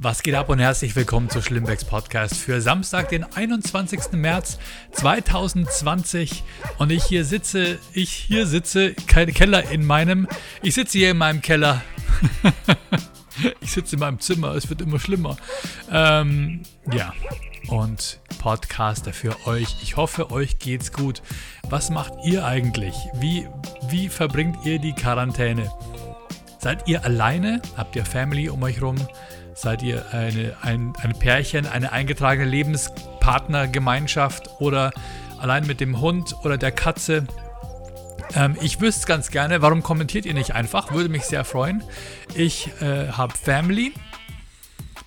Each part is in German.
Was geht ab und herzlich willkommen zu Schlimmbecks Podcast für Samstag, den 21. März 2020. Und ich hier sitze, ich hier sitze, kein Keller in meinem, ich sitze hier in meinem Keller. ich sitze in meinem Zimmer, es wird immer schlimmer. Ähm, ja, und Podcaster für euch. Ich hoffe, euch geht's gut. Was macht ihr eigentlich? Wie, wie verbringt ihr die Quarantäne? Seid ihr alleine? Habt ihr Family um euch rum? Seid ihr eine, ein, ein Pärchen, eine eingetragene Lebenspartnergemeinschaft oder allein mit dem Hund oder der Katze? Ähm, ich wüsste ganz gerne, warum kommentiert ihr nicht einfach? Würde mich sehr freuen. Ich äh, habe Family.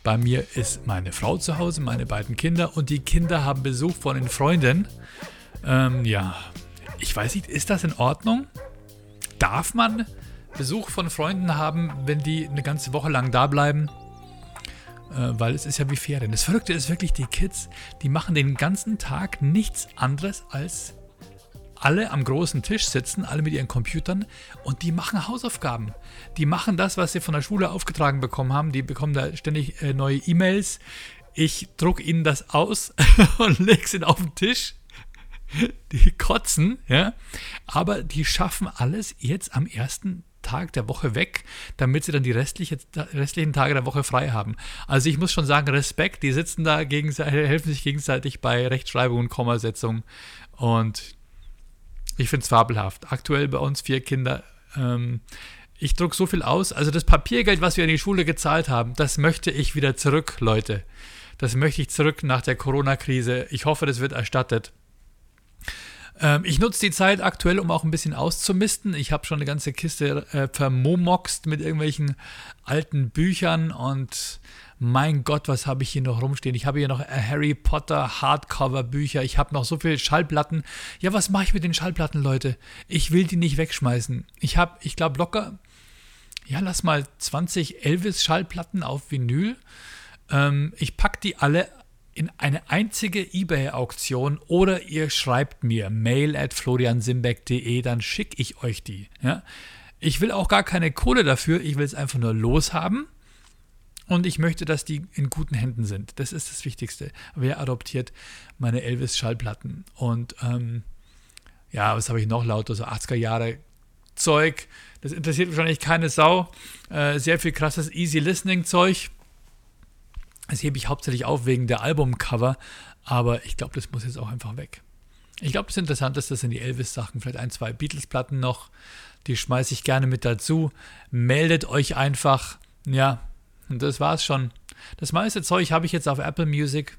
Bei mir ist meine Frau zu Hause, meine beiden Kinder und die Kinder haben Besuch von den Freunden. Ähm, ja, ich weiß nicht, ist das in Ordnung? Darf man Besuch von Freunden haben, wenn die eine ganze Woche lang da bleiben? Äh, weil es ist ja wie Ferien. Das Verrückte ist wirklich, die Kids, die machen den ganzen Tag nichts anderes als alle am großen Tisch sitzen, alle mit ihren Computern und die machen Hausaufgaben. Die machen das, was sie von der Schule aufgetragen bekommen haben. Die bekommen da ständig äh, neue E-Mails. Ich drucke ihnen das aus und lege es ihnen auf den Tisch. Die kotzen, ja. Aber die schaffen alles jetzt am ersten Tag der Woche weg, damit sie dann die restliche, restlichen Tage der Woche frei haben. Also ich muss schon sagen, Respekt, die sitzen da, helfen sich gegenseitig bei Rechtschreibung und Kommasetzung und ich finde es fabelhaft. Aktuell bei uns vier Kinder. Ähm, ich drucke so viel aus. Also das Papiergeld, was wir in die Schule gezahlt haben, das möchte ich wieder zurück, Leute. Das möchte ich zurück nach der Corona-Krise. Ich hoffe, das wird erstattet. Ähm, ich nutze die Zeit aktuell, um auch ein bisschen auszumisten. Ich habe schon eine ganze Kiste äh, vermomoxt mit irgendwelchen alten Büchern und mein Gott, was habe ich hier noch rumstehen? Ich habe hier noch Harry Potter Hardcover-Bücher. Ich habe noch so viele Schallplatten. Ja, was mache ich mit den Schallplatten, Leute? Ich will die nicht wegschmeißen. Ich habe, ich glaube, locker, ja, lass mal 20 Elvis-Schallplatten auf Vinyl. Ähm, ich packe die alle in eine einzige eBay-Auktion oder ihr schreibt mir mail at floriansimbeck.de, dann schicke ich euch die. Ja? Ich will auch gar keine Kohle dafür, ich will es einfach nur loshaben und ich möchte, dass die in guten Händen sind. Das ist das Wichtigste. Wer adoptiert meine Elvis-Schallplatten? Und ähm, ja, was habe ich noch lauter? So 80er Jahre Zeug. Das interessiert wahrscheinlich keine Sau. Äh, sehr viel krasses Easy Listening Zeug. Das hebe ich hauptsächlich auf wegen der Albumcover, aber ich glaube, das muss jetzt auch einfach weg. Ich glaube, das Interessanteste sind die Elvis-Sachen, vielleicht ein, zwei Beatles-Platten noch. Die schmeiße ich gerne mit dazu. Meldet euch einfach. Ja, und das war's schon. Das meiste Zeug habe ich jetzt auf Apple Music.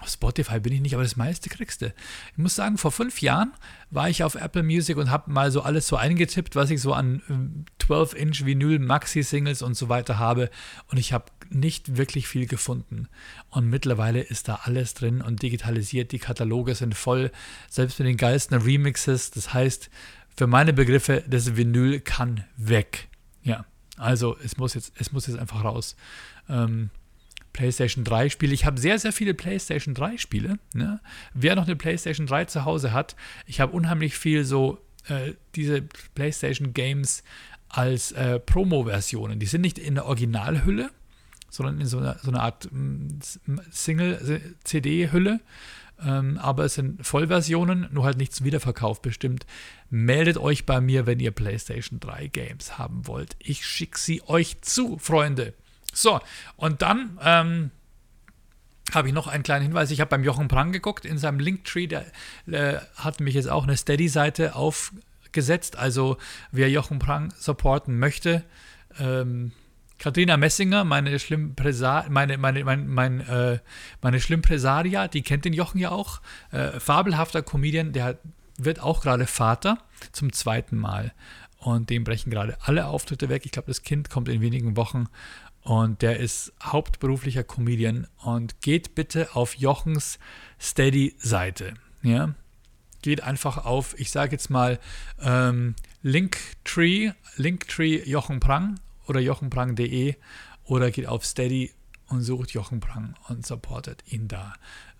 Auf Spotify bin ich nicht, aber das meiste kriegst du. Ich muss sagen, vor fünf Jahren war ich auf Apple Music und habe mal so alles so eingetippt, was ich so an 12-Inch ähm, Vinyl, Maxi-Singles und so weiter habe. Und ich habe nicht wirklich viel gefunden. Und mittlerweile ist da alles drin und digitalisiert. Die Kataloge sind voll, selbst mit den geilsten Remixes. Das heißt, für meine Begriffe, das Vinyl kann weg. Ja, also es muss jetzt, es muss jetzt einfach raus. Ähm, PlayStation 3 Spiele. Ich habe sehr, sehr viele PlayStation 3 Spiele. Ne? Wer noch eine PlayStation 3 zu Hause hat, ich habe unheimlich viel so äh, diese PlayStation Games als äh, Promo-Versionen. Die sind nicht in der Originalhülle, sondern in so einer, so einer Art mm, Single-CD-Hülle. Ähm, aber es sind Vollversionen, nur halt nicht zum Wiederverkauf bestimmt. Meldet euch bei mir, wenn ihr PlayStation 3 Games haben wollt. Ich schicke sie euch zu, Freunde. So, und dann ähm, habe ich noch einen kleinen Hinweis. Ich habe beim Jochen Prang geguckt in seinem Linktree. Der äh, hat mich jetzt auch eine Steady-Seite aufgesetzt. Also, wer Jochen Prang supporten möchte, ähm, Katrina Messinger, meine Schlimmpresa meine, meine, mein, mein, äh, meine Schlimmpresaria, die kennt den Jochen ja auch. Äh, fabelhafter Comedian, der wird auch gerade Vater zum zweiten Mal. Und dem brechen gerade alle Auftritte weg. Ich glaube, das Kind kommt in wenigen Wochen. Und der ist hauptberuflicher Comedian. Und geht bitte auf Jochens Steady-Seite. Ja? Geht einfach auf, ich sage jetzt mal, ähm, Linktree, Linktree Jochen Prang oder jochenprang.de oder geht auf Steady und sucht Jochen Prang und supportet ihn da.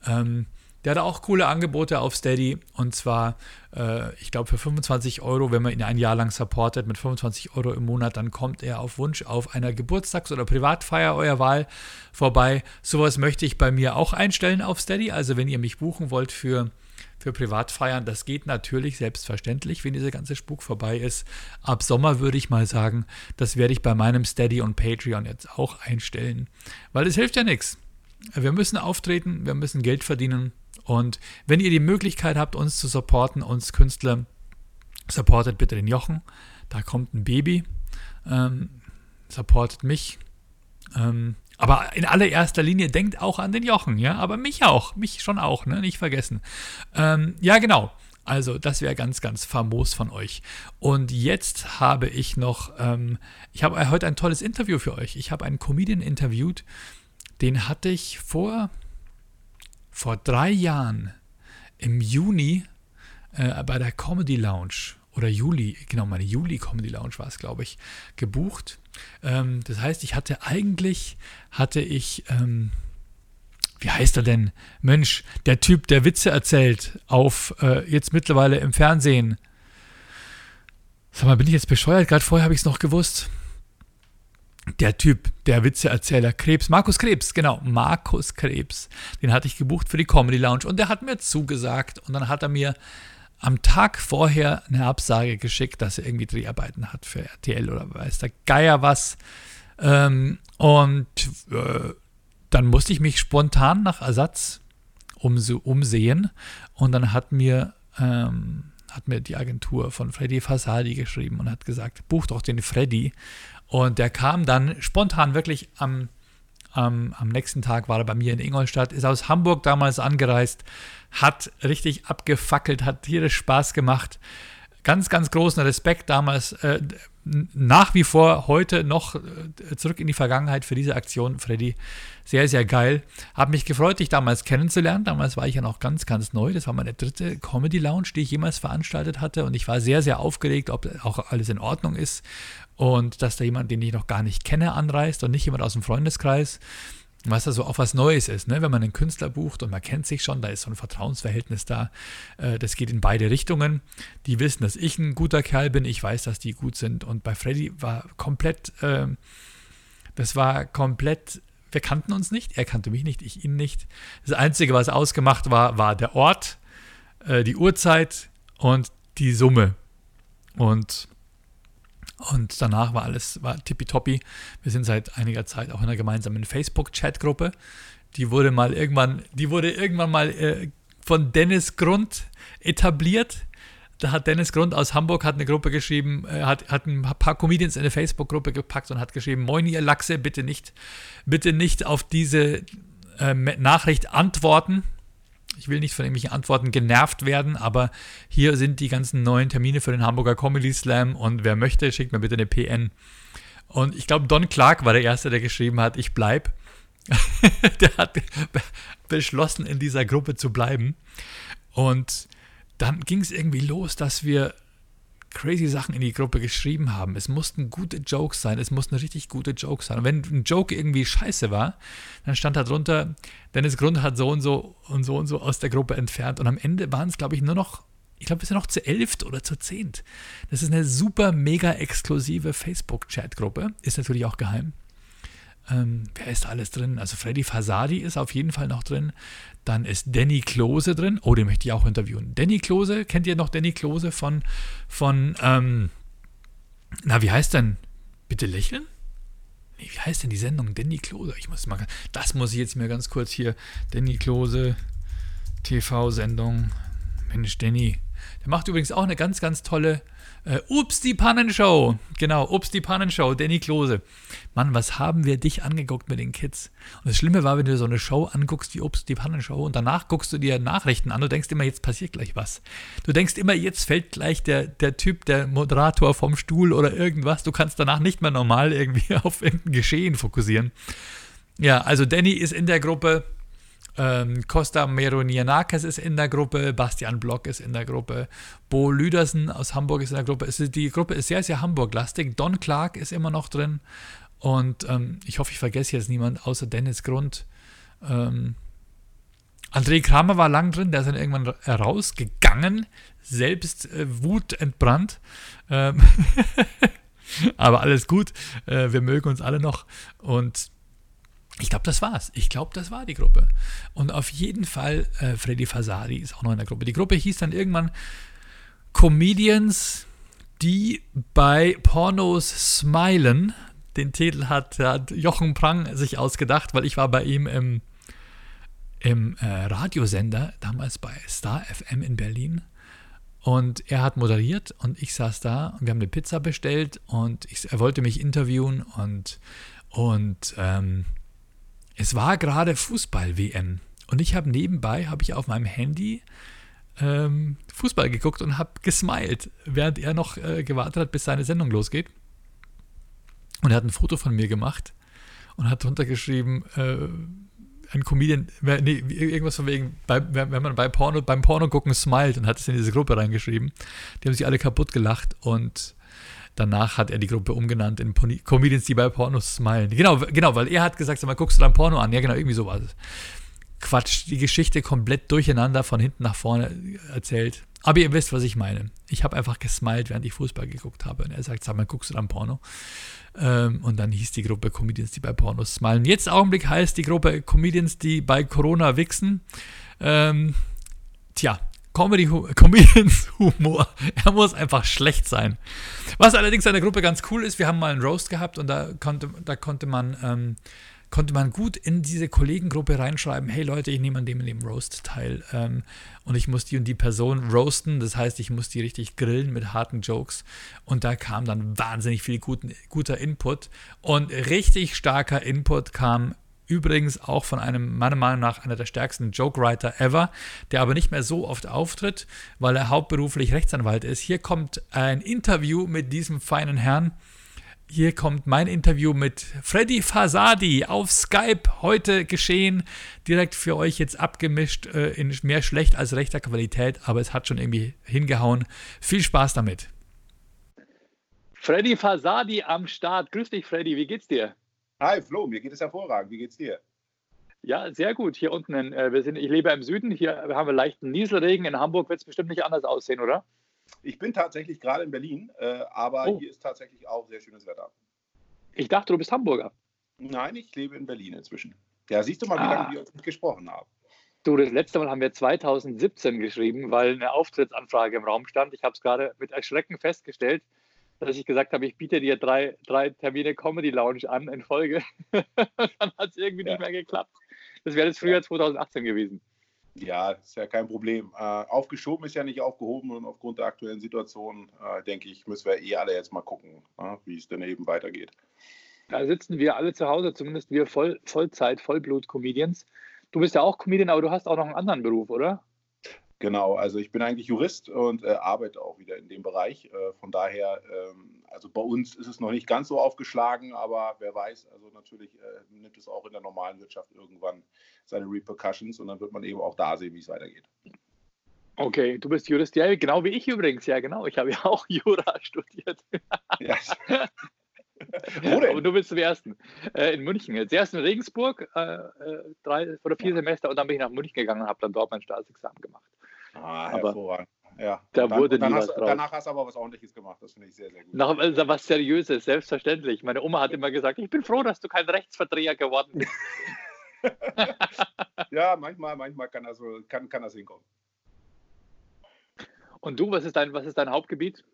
Ähm, Der hat auch coole Angebote auf Steady. Und zwar, äh, ich glaube, für 25 Euro, wenn man ihn ein Jahr lang supportet, mit 25 Euro im Monat, dann kommt er auf Wunsch auf einer Geburtstags- oder Privatfeier eurer Wahl vorbei. Sowas möchte ich bei mir auch einstellen auf Steady. Also, wenn ihr mich buchen wollt für für Privatfeiern. Das geht natürlich selbstverständlich, wenn dieser ganze Spuk vorbei ist. Ab Sommer würde ich mal sagen, das werde ich bei meinem Steady und Patreon jetzt auch einstellen, weil es hilft ja nichts. Wir müssen auftreten, wir müssen Geld verdienen und wenn ihr die Möglichkeit habt, uns zu supporten, uns Künstler, supportet bitte den Jochen. Da kommt ein Baby. Ähm, supportet mich. Ähm, aber in allererster Linie denkt auch an den Jochen, ja, aber mich auch, mich schon auch, ne, nicht vergessen. Ähm, ja, genau. Also, das wäre ganz, ganz famos von euch. Und jetzt habe ich noch, ähm, ich habe heute ein tolles Interview für euch. Ich habe einen Comedian interviewt, den hatte ich vor, vor drei Jahren im Juni äh, bei der Comedy Lounge oder Juli, genau, meine Juli Comedy Lounge war es, glaube ich, gebucht. Ähm, das heißt, ich hatte eigentlich, hatte ich, ähm, wie heißt er denn? Mensch, der Typ, der Witze erzählt, auf äh, jetzt mittlerweile im Fernsehen. Sag mal, bin ich jetzt bescheuert? Gerade vorher habe ich es noch gewusst. Der Typ, der Witzeerzähler, Krebs, Markus Krebs, genau, Markus Krebs, den hatte ich gebucht für die Comedy Lounge und der hat mir zugesagt und dann hat er mir am Tag vorher eine Absage geschickt, dass er irgendwie Dreharbeiten hat für RTL oder weiß der Geier was. Ähm, und äh, dann musste ich mich spontan nach Ersatz umse umsehen. Und dann hat mir, ähm, hat mir die Agentur von Freddy Fasadi geschrieben und hat gesagt, buch doch den Freddy. Und der kam dann spontan wirklich am ähm, am nächsten Tag war er bei mir in Ingolstadt, ist aus Hamburg damals angereist, hat richtig abgefackelt, hat tierisch Spaß gemacht. Ganz, ganz großen Respekt damals, äh, nach wie vor heute noch äh, zurück in die Vergangenheit für diese Aktion, Freddy. Sehr, sehr geil. Habe mich gefreut, dich damals kennenzulernen. Damals war ich ja noch ganz, ganz neu. Das war meine dritte Comedy Lounge, die ich jemals veranstaltet hatte. Und ich war sehr, sehr aufgeregt, ob auch alles in Ordnung ist und dass da jemand, den ich noch gar nicht kenne, anreist und nicht jemand aus dem Freundeskreis, was da so auch was Neues ist, ne? wenn man einen Künstler bucht und man kennt sich schon, da ist so ein Vertrauensverhältnis da, äh, das geht in beide Richtungen. Die wissen, dass ich ein guter Kerl bin, ich weiß, dass die gut sind und bei Freddy war komplett, äh, das war komplett, wir kannten uns nicht, er kannte mich nicht, ich ihn nicht. Das Einzige, was ausgemacht war, war der Ort, äh, die Uhrzeit und die Summe. Und und danach war alles war tippitoppi. Wir sind seit einiger Zeit auch in einer gemeinsamen Facebook-Chat-Gruppe. Die wurde mal irgendwann, die wurde irgendwann mal äh, von Dennis Grund etabliert. Da hat Dennis Grund aus Hamburg hat eine Gruppe geschrieben, äh, hat, hat ein paar Comedians in eine Facebook-Gruppe gepackt und hat geschrieben: Moin, ihr Lachse, bitte nicht, bitte nicht auf diese äh, Nachricht antworten. Ich will nicht von irgendwelchen Antworten genervt werden, aber hier sind die ganzen neuen Termine für den Hamburger Comedy Slam und wer möchte, schickt mir bitte eine PN. Und ich glaube, Don Clark war der Erste, der geschrieben hat, ich bleib. der hat beschlossen, in dieser Gruppe zu bleiben. Und dann ging es irgendwie los, dass wir crazy Sachen in die Gruppe geschrieben haben. Es mussten gute Jokes sein, es mussten richtig gute Jokes sein. Und wenn ein Joke irgendwie scheiße war, dann stand da drunter, Dennis Grund hat so und so und so und so aus der Gruppe entfernt. Und am Ende waren es, glaube ich, nur noch, ich glaube, wir sind noch zu elft oder zu zehnt. Das ist eine super, mega exklusive Facebook-Chat-Gruppe. Ist natürlich auch geheim. Ähm, wer ist alles drin? Also Freddy Fasadi ist auf jeden Fall noch drin. Dann ist Danny Klose drin. Oh, den möchte ich auch interviewen. Danny Klose, kennt ihr noch Danny Klose von, von ähm, na, wie heißt denn? Bitte lächeln? Nee, wie heißt denn die Sendung? Danny Klose. Ich muss mal, das muss ich jetzt mir ganz kurz hier. Danny Klose, TV-Sendung. Mensch, Danny. Der macht übrigens auch eine ganz, ganz tolle äh, Ups, die Pannenshow. Genau, Ups, die Pannenshow, Danny Klose. Mann, was haben wir dich angeguckt mit den Kids? Und das Schlimme war, wenn du so eine Show anguckst wie Ups, die Pannenshow und danach guckst du dir Nachrichten an, du denkst immer, jetzt passiert gleich was. Du denkst immer, jetzt fällt gleich der, der Typ, der Moderator vom Stuhl oder irgendwas. Du kannst danach nicht mehr normal irgendwie auf irgendein Geschehen fokussieren. Ja, also Danny ist in der Gruppe ähm, Costa Meronianakis ist in der Gruppe, Bastian Block ist in der Gruppe, Bo Lüdersen aus Hamburg ist in der Gruppe. Ist, die Gruppe ist sehr, sehr Hamburg-lastig. Don Clark ist immer noch drin. Und ähm, ich hoffe, ich vergesse jetzt niemand außer Dennis Grund. Ähm, André Kramer war lang drin, der ist dann irgendwann rausgegangen, selbst äh, wutentbrannt. Ähm Aber alles gut, äh, wir mögen uns alle noch und ich glaube, das war's. Ich glaube, das war die Gruppe. Und auf jeden Fall, äh, Freddy Fasari ist auch noch in der Gruppe. Die Gruppe hieß dann irgendwann Comedians, die bei Pornos smilen. Den Titel hat, hat Jochen Prang sich ausgedacht, weil ich war bei ihm im, im äh, Radiosender, damals bei Star FM in Berlin. Und er hat moderiert und ich saß da und wir haben eine Pizza bestellt und ich, er wollte mich interviewen und, und ähm, es war gerade Fußball-WM. Und ich habe nebenbei, habe ich auf meinem Handy ähm, Fußball geguckt und habe gesmiled, während er noch äh, gewartet hat, bis seine Sendung losgeht. Und er hat ein Foto von mir gemacht und hat drunter geschrieben, äh, ein Comedian, nee, irgendwas von wegen, bei, wenn man bei Porno, beim Porno gucken smilet und hat es in diese Gruppe reingeschrieben. Die haben sich alle kaputt gelacht und danach hat er die Gruppe umgenannt in Comedians, die bei Pornos smilen. Genau, genau, weil er hat gesagt, sag mal, guckst du dein Porno an? Ja, genau, irgendwie sowas. Quatsch, die Geschichte komplett durcheinander von hinten nach vorne erzählt. Aber ihr wisst, was ich meine. Ich habe einfach gesmiled, während ich Fußball geguckt habe. Und er sagt, sag mal, guckst du dann Porno? Ähm, und dann hieß die Gruppe Comedians, die bei Pornos smilen. Jetzt Augenblick heißt die Gruppe Comedians, die bei Corona wichsen. Ähm, tja, Comedy, Comedians Humor. Er muss einfach schlecht sein. Was allerdings an der Gruppe ganz cool ist, wir haben mal einen Roast gehabt und da konnte, da konnte man ähm, konnte man gut in diese Kollegengruppe reinschreiben, hey Leute, ich nehme an dem, dem Roast teil ähm, und ich muss die und die Person roasten, das heißt, ich muss die richtig grillen mit harten Jokes und da kam dann wahnsinnig viel guten, guter Input und richtig starker Input kam übrigens auch von einem, meiner Meinung nach, einer der stärksten Joke-Writer ever, der aber nicht mehr so oft auftritt, weil er hauptberuflich Rechtsanwalt ist. Hier kommt ein Interview mit diesem feinen Herrn, hier kommt mein Interview mit Freddy Fasadi auf Skype heute geschehen. Direkt für euch jetzt abgemischt äh, in mehr schlecht als rechter Qualität, aber es hat schon irgendwie hingehauen. Viel Spaß damit. Freddy Fasadi am Start. Grüß dich, Freddy. Wie geht's dir? Hi, Flo. Mir geht es hervorragend. Wie geht's dir? Ja, sehr gut. Hier unten, in, äh, wir sind, ich lebe im Süden. Hier haben wir leichten Nieselregen. In Hamburg wird es bestimmt nicht anders aussehen, oder? Ich bin tatsächlich gerade in Berlin, äh, aber oh. hier ist tatsächlich auch sehr schönes Wetter. Ich dachte, du bist Hamburger. Nein, ich lebe in Berlin inzwischen. Ja, siehst du mal, wie ah. lange wir uns nicht gesprochen haben. Du, das letzte Mal haben wir 2017 geschrieben, weil eine Auftrittsanfrage im Raum stand. Ich habe es gerade mit Erschrecken festgestellt, dass ich gesagt habe, ich biete dir drei, drei Termine Comedy Lounge an in Folge. Dann hat es irgendwie ja. nicht mehr geklappt. Das wäre das Frühjahr 2018 gewesen. Ja, ist ja kein Problem. Äh, aufgeschoben ist ja nicht aufgehoben und aufgrund der aktuellen Situation, äh, denke ich, müssen wir eh alle jetzt mal gucken, äh, wie es denn eben weitergeht. Da sitzen wir alle zu Hause, zumindest wir Voll, Vollzeit, Vollblut-Comedians. Du bist ja auch Comedian, aber du hast auch noch einen anderen Beruf, oder? Genau, also ich bin eigentlich Jurist und äh, arbeite auch wieder in dem Bereich. Äh, von daher, ähm, also bei uns ist es noch nicht ganz so aufgeschlagen, aber wer weiß, also natürlich äh, nimmt es auch in der normalen Wirtschaft irgendwann seine Repercussions und dann wird man eben auch da sehen, wie es weitergeht. Okay, du bist Jurist, ja, genau wie ich übrigens, ja genau. Ich habe ja auch Jura studiert. Ja. Wo denn? Aber du bist zum ersten. Äh, in München. Jetzt erst in Regensburg, äh, äh drei oder vier ja. Semester und dann bin ich nach München gegangen und habe dann dort mein Staatsexamen gemacht. Ah, hervorragend. Ja. Da dann, wurde dann hast, danach hast du aber was Ordentliches gemacht. Das finde ich sehr, sehr gut. Nach, also was Seriöses, selbstverständlich. Meine Oma hat immer gesagt, ich bin froh, dass du kein Rechtsverdreher geworden bist. ja, manchmal, manchmal kann das, kann, kann das hinkommen. Und du, was ist dein, was ist dein Hauptgebiet?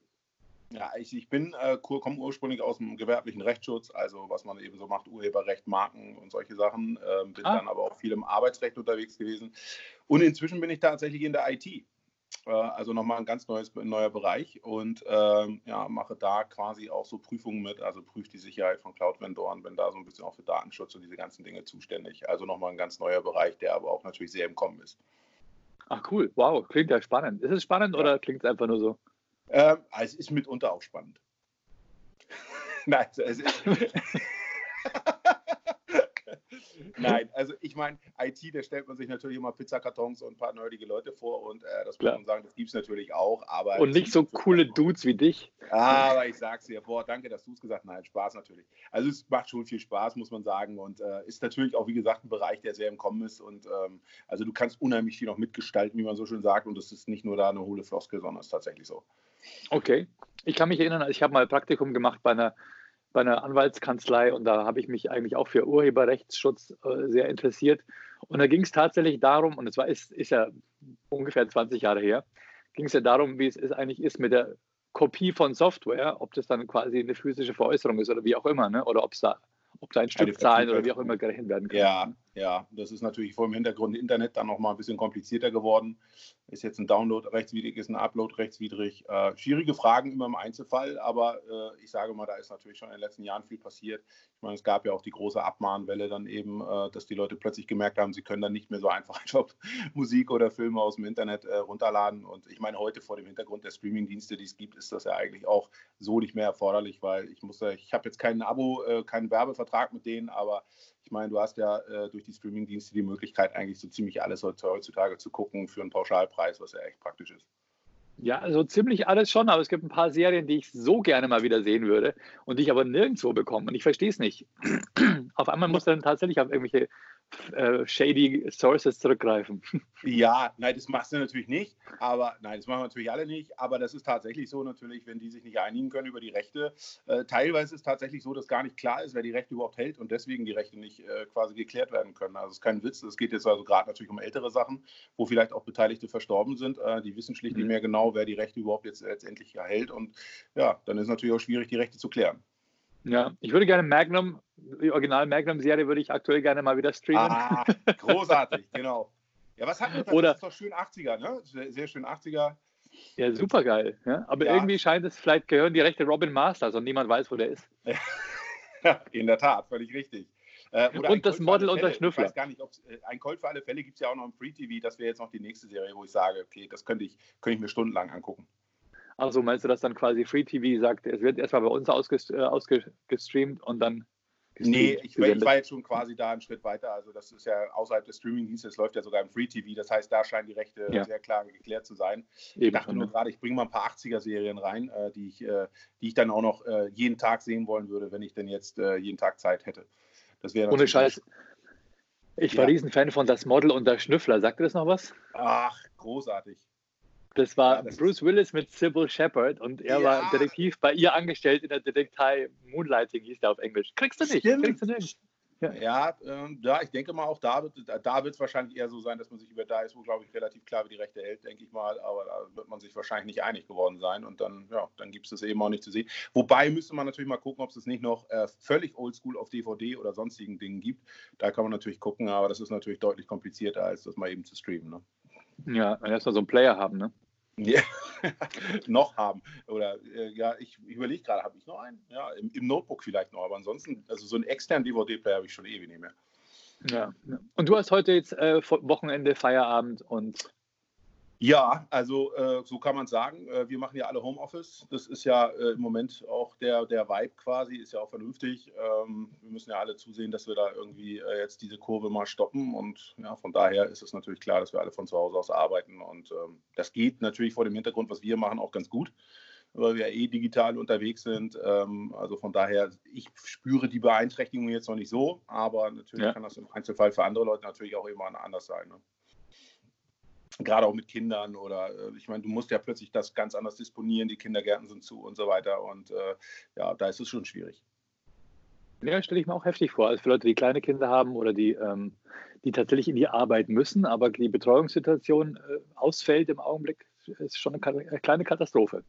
Ja, ich, ich bin, äh, komme ursprünglich aus dem gewerblichen Rechtsschutz, also was man eben so macht, Urheberrecht, Marken und solche Sachen. Ähm, bin ah. dann aber auch viel im Arbeitsrecht unterwegs gewesen. Und inzwischen bin ich tatsächlich in der IT. Äh, also nochmal ein ganz neues, neuer Bereich und ähm, ja, mache da quasi auch so Prüfungen mit, also prüft die Sicherheit von Cloud-Vendoren, bin da so ein bisschen auch für Datenschutz und diese ganzen Dinge zuständig. Also nochmal ein ganz neuer Bereich, der aber auch natürlich sehr im Kommen ist. Ach cool, wow, klingt ja spannend. Ist es spannend ja. oder klingt es einfach nur so? Ähm, es ist mitunter auch spannend. Nein, es ist. Nein, also ich meine, IT, da stellt man sich natürlich immer Pizzakartons und ein paar nerdige Leute vor und äh, das muss man sagen, das gibt es natürlich auch. Aber und nicht so coole Dudes wie dich. Aber ich sag's dir, boah, danke, dass du es gesagt hast. Nein, Spaß natürlich. Also es macht schon viel Spaß, muss man sagen. Und äh, ist natürlich auch, wie gesagt, ein Bereich, der sehr im Kommen ist. Und ähm, also du kannst unheimlich viel noch mitgestalten, wie man so schön sagt. Und es ist nicht nur da eine hohle Floskel, sondern es ist tatsächlich so. Okay. Ich kann mich erinnern, ich habe mal ein Praktikum gemacht bei einer bei einer Anwaltskanzlei und da habe ich mich eigentlich auch für Urheberrechtsschutz äh, sehr interessiert. Und da ging es tatsächlich darum, und es war, ist, ist ja ungefähr 20 Jahre her, ging es ja darum, wie es ist, eigentlich ist mit der Kopie von Software, ob das dann quasi eine physische Veräußerung ist oder wie auch immer, ne? oder ob es da ob da ein Stückzahlen oder wie auch immer gerechnet werden kann. Ja, ja, das ist natürlich vor dem Hintergrund Internet dann nochmal ein bisschen komplizierter geworden. Ist jetzt ein Download rechtswidrig, ist ein Upload rechtswidrig. Äh, schwierige Fragen immer im Einzelfall, aber äh, ich sage mal, da ist natürlich schon in den letzten Jahren viel passiert. Ich meine, es gab ja auch die große Abmahnwelle dann eben, äh, dass die Leute plötzlich gemerkt haben, sie können dann nicht mehr so einfach Musik oder Filme aus dem Internet äh, runterladen. Und ich meine, heute vor dem Hintergrund der Streamingdienste, die es gibt, ist das ja eigentlich auch so nicht mehr erforderlich, weil ich muss, ich habe jetzt kein Abo, äh, keinen Werbevertrag mit denen, aber ich meine, du hast ja äh, durch die Streamingdienste die Möglichkeit, eigentlich so ziemlich alles heutzutage zu gucken für einen Pauschalpreis, was ja echt praktisch ist. Ja, also ziemlich alles schon, aber es gibt ein paar Serien, die ich so gerne mal wieder sehen würde und die ich aber nirgendwo bekomme. Und ich verstehe es nicht. auf einmal muss dann tatsächlich auf irgendwelche äh, shady Sources zurückgreifen. Ja, nein, das machst du natürlich nicht. Aber nein, das machen wir natürlich alle nicht. Aber das ist tatsächlich so natürlich, wenn die sich nicht einigen können über die Rechte. Äh, teilweise ist es tatsächlich so, dass gar nicht klar ist, wer die Rechte überhaupt hält und deswegen die Rechte nicht äh, quasi geklärt werden können. Also es ist kein Witz. Es geht jetzt also gerade natürlich um ältere Sachen, wo vielleicht auch Beteiligte verstorben sind. Äh, die wissen schlicht mhm. nicht mehr genau, wer die Rechte überhaupt jetzt letztendlich erhält. Und ja, dann ist es natürlich auch schwierig, die Rechte zu klären. Ja, ich würde gerne Magnum, die Original Magnum-Serie würde ich aktuell gerne mal wieder streamen. Ah, großartig, genau. Ja, was hat man Oder, Das ist doch schön 80er, ne? Sehr, sehr schön 80er. Ja, super geil. Ja? Aber ja. irgendwie scheint es, vielleicht gehören die Rechte Robin Masters und niemand weiß, wo der ist. Ja, in der Tat, völlig richtig. Äh, und das Model und der Schnüffler. Ich weiß gar nicht, ob äh, ein Colt für alle Fälle gibt es ja auch noch im Free TV. Das wäre jetzt noch die nächste Serie, wo ich sage, okay, das könnte ich, könnte ich mir stundenlang angucken. Also meinst du, dass dann quasi Free TV sagt, es wird erstmal bei uns ausgestreamt äh, ausgestreamt und dann. Nee, ich, ich, war jetzt schon quasi da einen Schritt weiter. Also, das ist ja außerhalb des Streaming-Dienstes, läuft ja sogar im Free TV. Das heißt, da scheinen die Rechte ja. sehr klar geklärt zu sein. Eben ich dachte nur gerade, ich bringe mal ein paar 80er-Serien rein, äh, die, ich, äh, die ich dann auch noch jeden Tag sehen wollen würde, wenn ich denn jetzt jeden Tag Zeit hätte. Das wäre Ohne Scheiß. Ich war ja. Riesenfan von Das Model und der Schnüffler. Sagt ihr das noch was? Ach, großartig. Das war das Bruce Willis mit Sybil Shepard und er ja. war Detektiv bei ihr angestellt in der Detektei Moonlighting, hieß der auf Englisch. Kriegst du nicht. Stimmt. Kriegst du nicht. Ja, ja, ähm, ja, ich denke mal, auch da wird da es wahrscheinlich eher so sein, dass man sich über da ist, wo, glaube ich, relativ klar wie die Rechte hält, denke ich mal. Aber da wird man sich wahrscheinlich nicht einig geworden sein und dann, ja, dann gibt es das eben auch nicht zu sehen. Wobei müsste man natürlich mal gucken, ob es das nicht noch äh, völlig oldschool auf DVD oder sonstigen Dingen gibt. Da kann man natürlich gucken, aber das ist natürlich deutlich komplizierter, als das mal eben zu streamen. Ne? Ja, erstmal so einen Player haben, ne? Ja, noch haben. Oder äh, ja, ich, ich überlege gerade, habe ich noch einen? Ja, im, im, Notebook vielleicht noch, aber ansonsten, also so einen externen DVD-Player habe ich schon ewig nicht mehr. Ja, und du hast heute jetzt äh, Wochenende, Feierabend und ja, also äh, so kann man sagen. Äh, wir machen ja alle Homeoffice. Das ist ja äh, im Moment auch der, der Vibe quasi, ist ja auch vernünftig. Ähm, wir müssen ja alle zusehen, dass wir da irgendwie äh, jetzt diese Kurve mal stoppen. Und ja, von daher ist es natürlich klar, dass wir alle von zu Hause aus arbeiten. Und ähm, das geht natürlich vor dem Hintergrund, was wir machen, auch ganz gut, weil wir ja eh digital unterwegs sind. Ähm, also von daher, ich spüre die Beeinträchtigung jetzt noch nicht so, aber natürlich ja. kann das im Einzelfall für andere Leute natürlich auch immer anders sein. Ne? Gerade auch mit Kindern oder äh, ich meine, du musst ja plötzlich das ganz anders disponieren, die Kindergärten sind zu und so weiter und äh, ja, da ist es schon schwierig. Ja, stelle ich mir auch heftig vor. Also für Leute, die kleine Kinder haben oder die, ähm, die tatsächlich in die Arbeit müssen, aber die Betreuungssituation äh, ausfällt im Augenblick, ist schon eine kleine Katastrophe.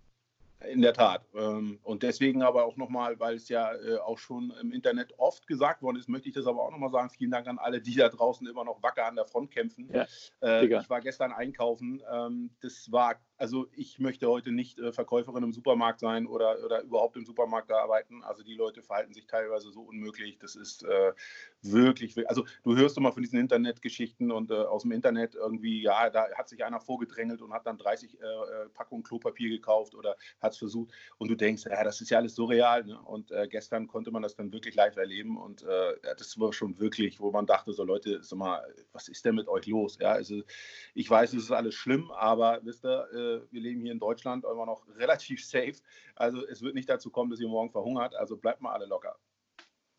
In der Tat. Ähm, und deswegen aber auch nochmal, weil es ja äh, auch schon im Internet oft gesagt worden ist, möchte ich das aber auch nochmal sagen. Vielen Dank an alle, die da draußen immer noch wacker an der Front kämpfen. Ja, äh, ich war gestern einkaufen. Ähm, das war also ich möchte heute nicht äh, Verkäuferin im Supermarkt sein oder, oder überhaupt im Supermarkt arbeiten. Also die Leute verhalten sich teilweise so unmöglich. Das ist äh, wirklich, also du hörst immer von diesen Internetgeschichten und äh, aus dem Internet irgendwie, ja, da hat sich einer vorgedrängelt und hat dann 30 äh, äh, Packungen Klopapier gekauft oder hat es versucht und du denkst, ja, das ist ja alles so real. Ne? Und äh, gestern konnte man das dann wirklich live erleben und das war schon wirklich, wo man dachte, so Leute, sag mal, was ist denn mit euch los? Ja, also ich weiß, es ist alles schlimm, aber wisst ihr, wir leben hier in Deutschland immer noch relativ safe. Also es wird nicht dazu kommen, dass ihr morgen verhungert, also bleibt mal alle locker.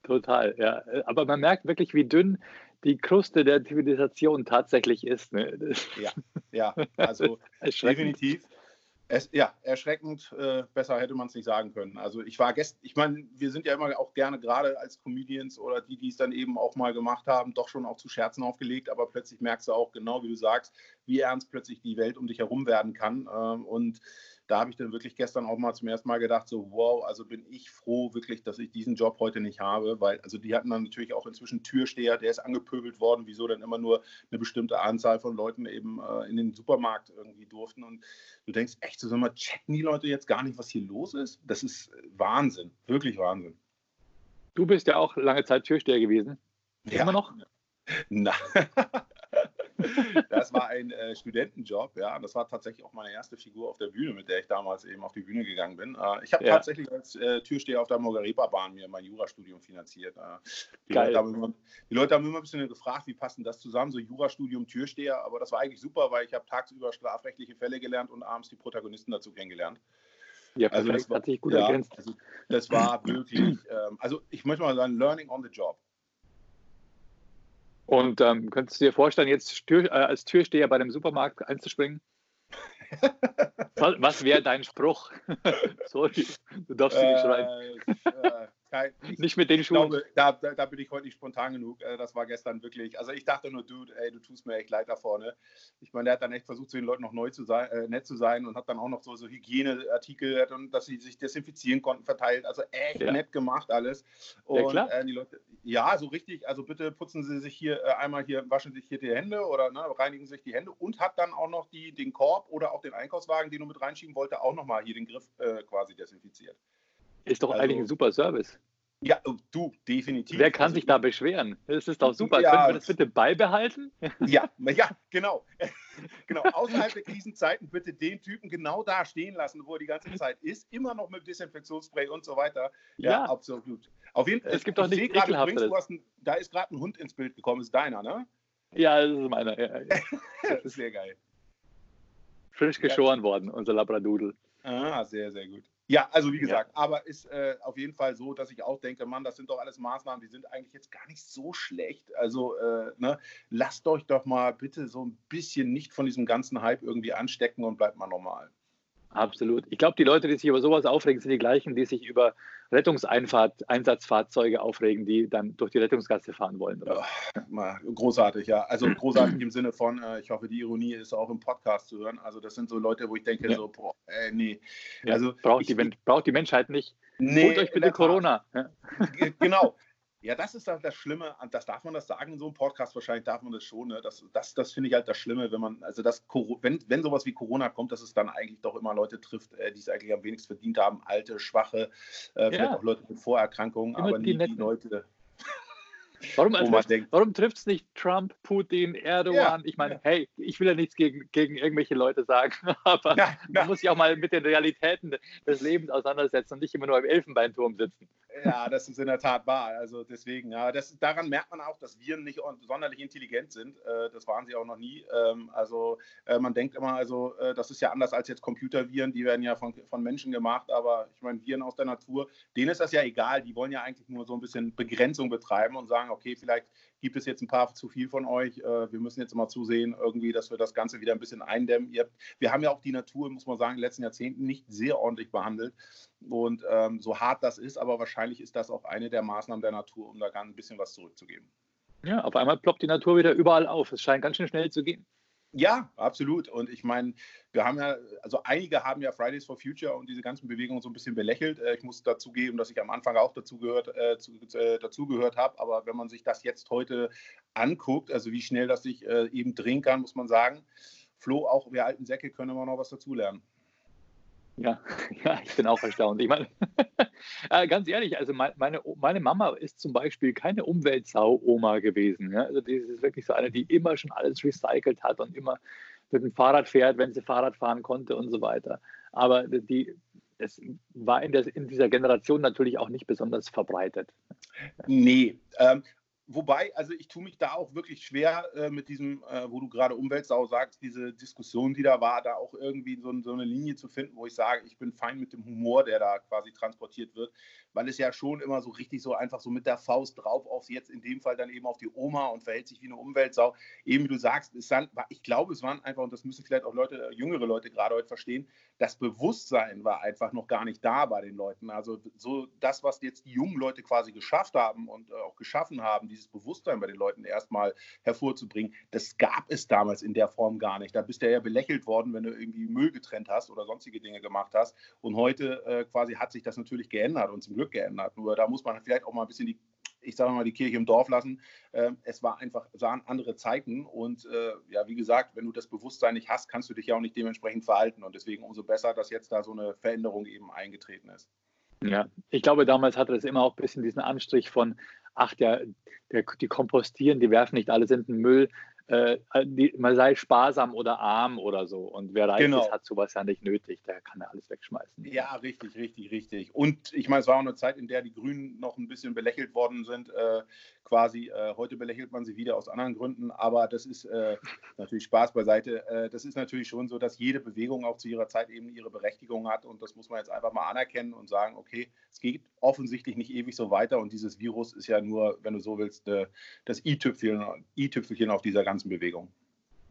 Total, ja. Aber man merkt wirklich, wie dünn die Kruste der Zivilisation tatsächlich ist. Ne? Ja, ja, also definitiv. Es, ja, erschreckend. Äh, besser hätte man es nicht sagen können. Also ich war gestern, ich meine, wir sind ja immer auch gerne gerade als Comedians oder die, die es dann eben auch mal gemacht haben, doch schon auch zu Scherzen aufgelegt, aber plötzlich merkst du auch genau, wie du sagst, wie ernst plötzlich die Welt um dich herum werden kann. Ähm, und da habe ich dann wirklich gestern auch mal zum ersten Mal gedacht, so wow, also bin ich froh wirklich, dass ich diesen Job heute nicht habe, weil also die hatten dann natürlich auch inzwischen Türsteher, der ist angepöbelt worden, wieso dann immer nur eine bestimmte Anzahl von Leuten eben äh, in den Supermarkt irgendwie durften und du denkst echt so, sag mal, checken die Leute jetzt gar nicht, was hier los ist? Das ist Wahnsinn, wirklich Wahnsinn. Du bist ja auch lange Zeit Türsteher gewesen. Ja. Immer noch? Na, das war ein äh, Studentenjob, ja. Und das war tatsächlich auch meine erste Figur auf der Bühne, mit der ich damals eben auf die Bühne gegangen bin. Äh, ich habe ja. tatsächlich als äh, Türsteher auf der Margarepa-Bahn mir mein Jurastudium finanziert. Äh, die. Leute immer, die, Leute haben immer, ein bisschen gefragt, wie passt denn das zusammen, so Jurastudium, Türsteher. Aber das war eigentlich super, weil ich habe tagsüber strafrechtliche Fälle gelernt und abends die Protagonisten dazu kennengelernt. Ja, also das war, hat sich gut ja, ergänzt. Also das war wirklich, ähm, also ich möchte mal sagen, Learning on the Job. Und ähm, könntest du dir vorstellen, jetzt Tür, äh, als Türsteher bei dem Supermarkt einzuspringen? Was wäre dein Spruch? Sorry, du darfst sie nicht schreien. Äh, äh, ich, nicht mit den Schuhen. Glaube, da, da, da, bin ich heute nicht spontan genug. Äh, das war gestern wirklich. Also ich dachte nur, Dude, ey, du tust mir echt leid da vorne. Ich meine, der hat dann echt versucht, zu den Leuten noch neu zu sein, äh, nett zu sein und hat dann auch noch so, so Hygieneartikel und dass sie sich desinfizieren konnten, verteilt. Also echt ja. nett gemacht alles. Und ja, klar. Äh, die Leute, ja, so richtig. Also bitte putzen Sie sich hier äh, einmal hier, waschen sich hier die Hände oder ne, reinigen sich die Hände und hat dann auch noch die, den Korb oder auch den Einkaufswagen, den du mit reinschieben wollte, auch nochmal hier den Griff äh, quasi desinfiziert. Ist doch also, eigentlich ein super Service. Ja, oh, du, definitiv. Wer kann also, sich da beschweren? Das ist doch super. Ja, Können wir das bitte beibehalten? Ja, ja, genau. genau. Außerhalb der Krisenzeiten bitte den Typen genau da stehen lassen, wo er die ganze Zeit ist. Immer noch mit Desinfektionsspray und so weiter. Ja, ja. absolut. Auf jeden Fall. Es gibt doch nicht grade, Da ist gerade ein Hund ins Bild gekommen. Ist deiner, ne? Ja, das ist meiner. Ja, das ist sehr geil. Frisch geschoren worden, unser Labradoodle. Ah, sehr, sehr gut. Ja, also wie gesagt, ja. aber ist äh, auf jeden Fall so, dass ich auch denke, Mann, das sind doch alles Maßnahmen, die sind eigentlich jetzt gar nicht so schlecht. Also äh, ne, lasst euch doch mal bitte so ein bisschen nicht von diesem ganzen Hype irgendwie anstecken und bleibt mal normal. Absolut. Ich glaube, die Leute, die sich über sowas aufregen, sind die gleichen, die sich über Rettungseinsatzfahrzeuge aufregen, die dann durch die Rettungsgasse fahren wollen. Ja, großartig, ja. Also großartig im Sinne von, äh, ich hoffe, die Ironie ist auch im Podcast zu hören. Also das sind so Leute, wo ich denke, ja. so, boah, ey, nee. Ja, also, braucht, ich, die, braucht die Menschheit nicht. Nee, Holt euch bitte Corona. Genau. Ja, das ist halt das Schlimme, das darf man das sagen in so einem Podcast, wahrscheinlich darf man das schon. Ne? Das, das, das finde ich halt das Schlimme, wenn man, also das, wenn, wenn sowas wie Corona kommt, dass es dann eigentlich doch immer Leute trifft, äh, die es eigentlich am wenigsten verdient haben, alte, schwache, äh, vielleicht auch Leute mit Vorerkrankungen, immer aber nie die, die Leute, Warum, warum trifft es nicht Trump, Putin, Erdogan? Ja, ich meine, ja. hey, ich will ja nichts gegen, gegen irgendwelche Leute sagen, aber ja, man muss sich auch mal mit den Realitäten des Lebens auseinandersetzen und nicht immer nur im Elfenbeinturm sitzen. Ja, das ist in der Tat wahr. Also deswegen, ja, das, daran merkt man auch, dass Viren nicht sonderlich intelligent sind. Äh, das waren sie auch noch nie. Ähm, also äh, man denkt immer, also äh, das ist ja anders als jetzt Computerviren, die werden ja von, von Menschen gemacht, aber ich meine, Viren aus der Natur, denen ist das ja egal. Die wollen ja eigentlich nur so ein bisschen Begrenzung betreiben und sagen, okay, vielleicht gibt es jetzt ein paar zu viel von euch. Äh, wir müssen jetzt mal zusehen, irgendwie, dass wir das Ganze wieder ein bisschen eindämmen. Habt, wir haben ja auch die Natur, muss man sagen, in den letzten Jahrzehnten nicht sehr ordentlich behandelt. Und ähm, so hart das ist, aber wahrscheinlich ist das auch eine der Maßnahmen der Natur, um da ganz ein bisschen was zurückzugeben. Ja, auf einmal ploppt die Natur wieder überall auf. Es scheint ganz schön schnell zu gehen. Ja, absolut. Und ich meine, wir haben ja, also einige haben ja Fridays for Future und diese ganzen Bewegungen so ein bisschen belächelt. Äh, ich muss dazugeben, dass ich am Anfang auch dazu gehört, äh, äh, dazu gehört habe. Aber wenn man sich das jetzt heute anguckt, also wie schnell das sich eben drehen kann, muss man sagen, Flo, auch wir alten Säcke können immer noch was dazulernen. Ja, ja, ich bin auch erstaunt. Ich meine, äh, ganz ehrlich, also meine, meine Mama ist zum Beispiel keine Umweltsau-Oma gewesen. Ja? Also die ist wirklich so eine, die immer schon alles recycelt hat und immer mit dem Fahrrad fährt, wenn sie Fahrrad fahren konnte und so weiter. Aber die, es war in, der, in dieser Generation natürlich auch nicht besonders verbreitet. Nee, ähm, Wobei, also ich tue mich da auch wirklich schwer äh, mit diesem, äh, wo du gerade Umweltsau sagst, diese Diskussion, die da war, da auch irgendwie so, so, eine Linie zu finden, wo ich sage, ich bin fein mit dem Humor, der da quasi transportiert wird, weil es ja schon immer so richtig so einfach so mit der Faust drauf auf jetzt in dem Fall dann eben auf die Oma und verhält sich wie eine Umweltsau. Eben wie du sagst, dann, ich glaube, es waren einfach, und das müssen vielleicht auch Leute, jüngere Leute gerade heute verstehen, das Bewusstsein war einfach noch gar nicht da bei den Leuten. Also so das, was jetzt die jungen Leute quasi geschafft haben und äh, auch geschaffen haben, dieses Bewusstsein bei den Leuten erstmal hervorzubringen, das gab es damals in der Form gar nicht. Da bist du ja belächelt worden, wenn du irgendwie Müll getrennt hast oder sonstige Dinge gemacht hast. Und heute äh, quasi hat sich das natürlich geändert und zum Glück geändert. Nur da muss man vielleicht auch mal ein bisschen die ich sage mal, die Kirche im Dorf lassen. Ähm, es war einfach, waren andere Zeiten und äh, ja, wie gesagt, wenn du das Bewusstsein nicht hast, kannst du dich ja auch nicht dementsprechend verhalten und deswegen umso besser, dass jetzt da so eine Veränderung eben eingetreten ist. Ja, ich glaube, damals hatte das immer auch ein bisschen diesen Anstrich von, ach, der, der, die kompostieren, die werfen nicht alles in den Müll. Äh, die, man sei sparsam oder arm oder so. Und wer reich genau. ist, hat sowas ja nicht nötig. Der kann ja alles wegschmeißen. Ja, richtig, richtig, richtig. Und ich meine, es war auch eine Zeit, in der die Grünen noch ein bisschen belächelt worden sind. Äh, quasi, äh, heute belächelt man sie wieder aus anderen Gründen, aber das ist äh, natürlich Spaß beiseite. Äh, das ist natürlich schon so, dass jede Bewegung auch zu ihrer Zeit eben ihre Berechtigung hat. Und das muss man jetzt einfach mal anerkennen und sagen, okay, es geht offensichtlich nicht ewig so weiter. Und dieses Virus ist ja nur, wenn du so willst, äh, das i-Tüpfelchen auf dieser ganzen ganzen Bewegung.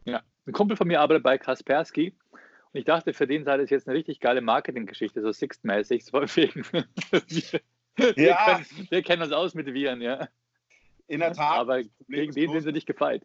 Ja, ein Kumpel von mir arbeitet bei Kaspersky und ich dachte, für den sei das jetzt eine richtig geile Marketinggeschichte, so Sixt-mäßig. So wegen, wir, ja. können, wir kennen uns aus mit Viren, ja. In der Tat. Aber gegen den sind sie nicht gefeit.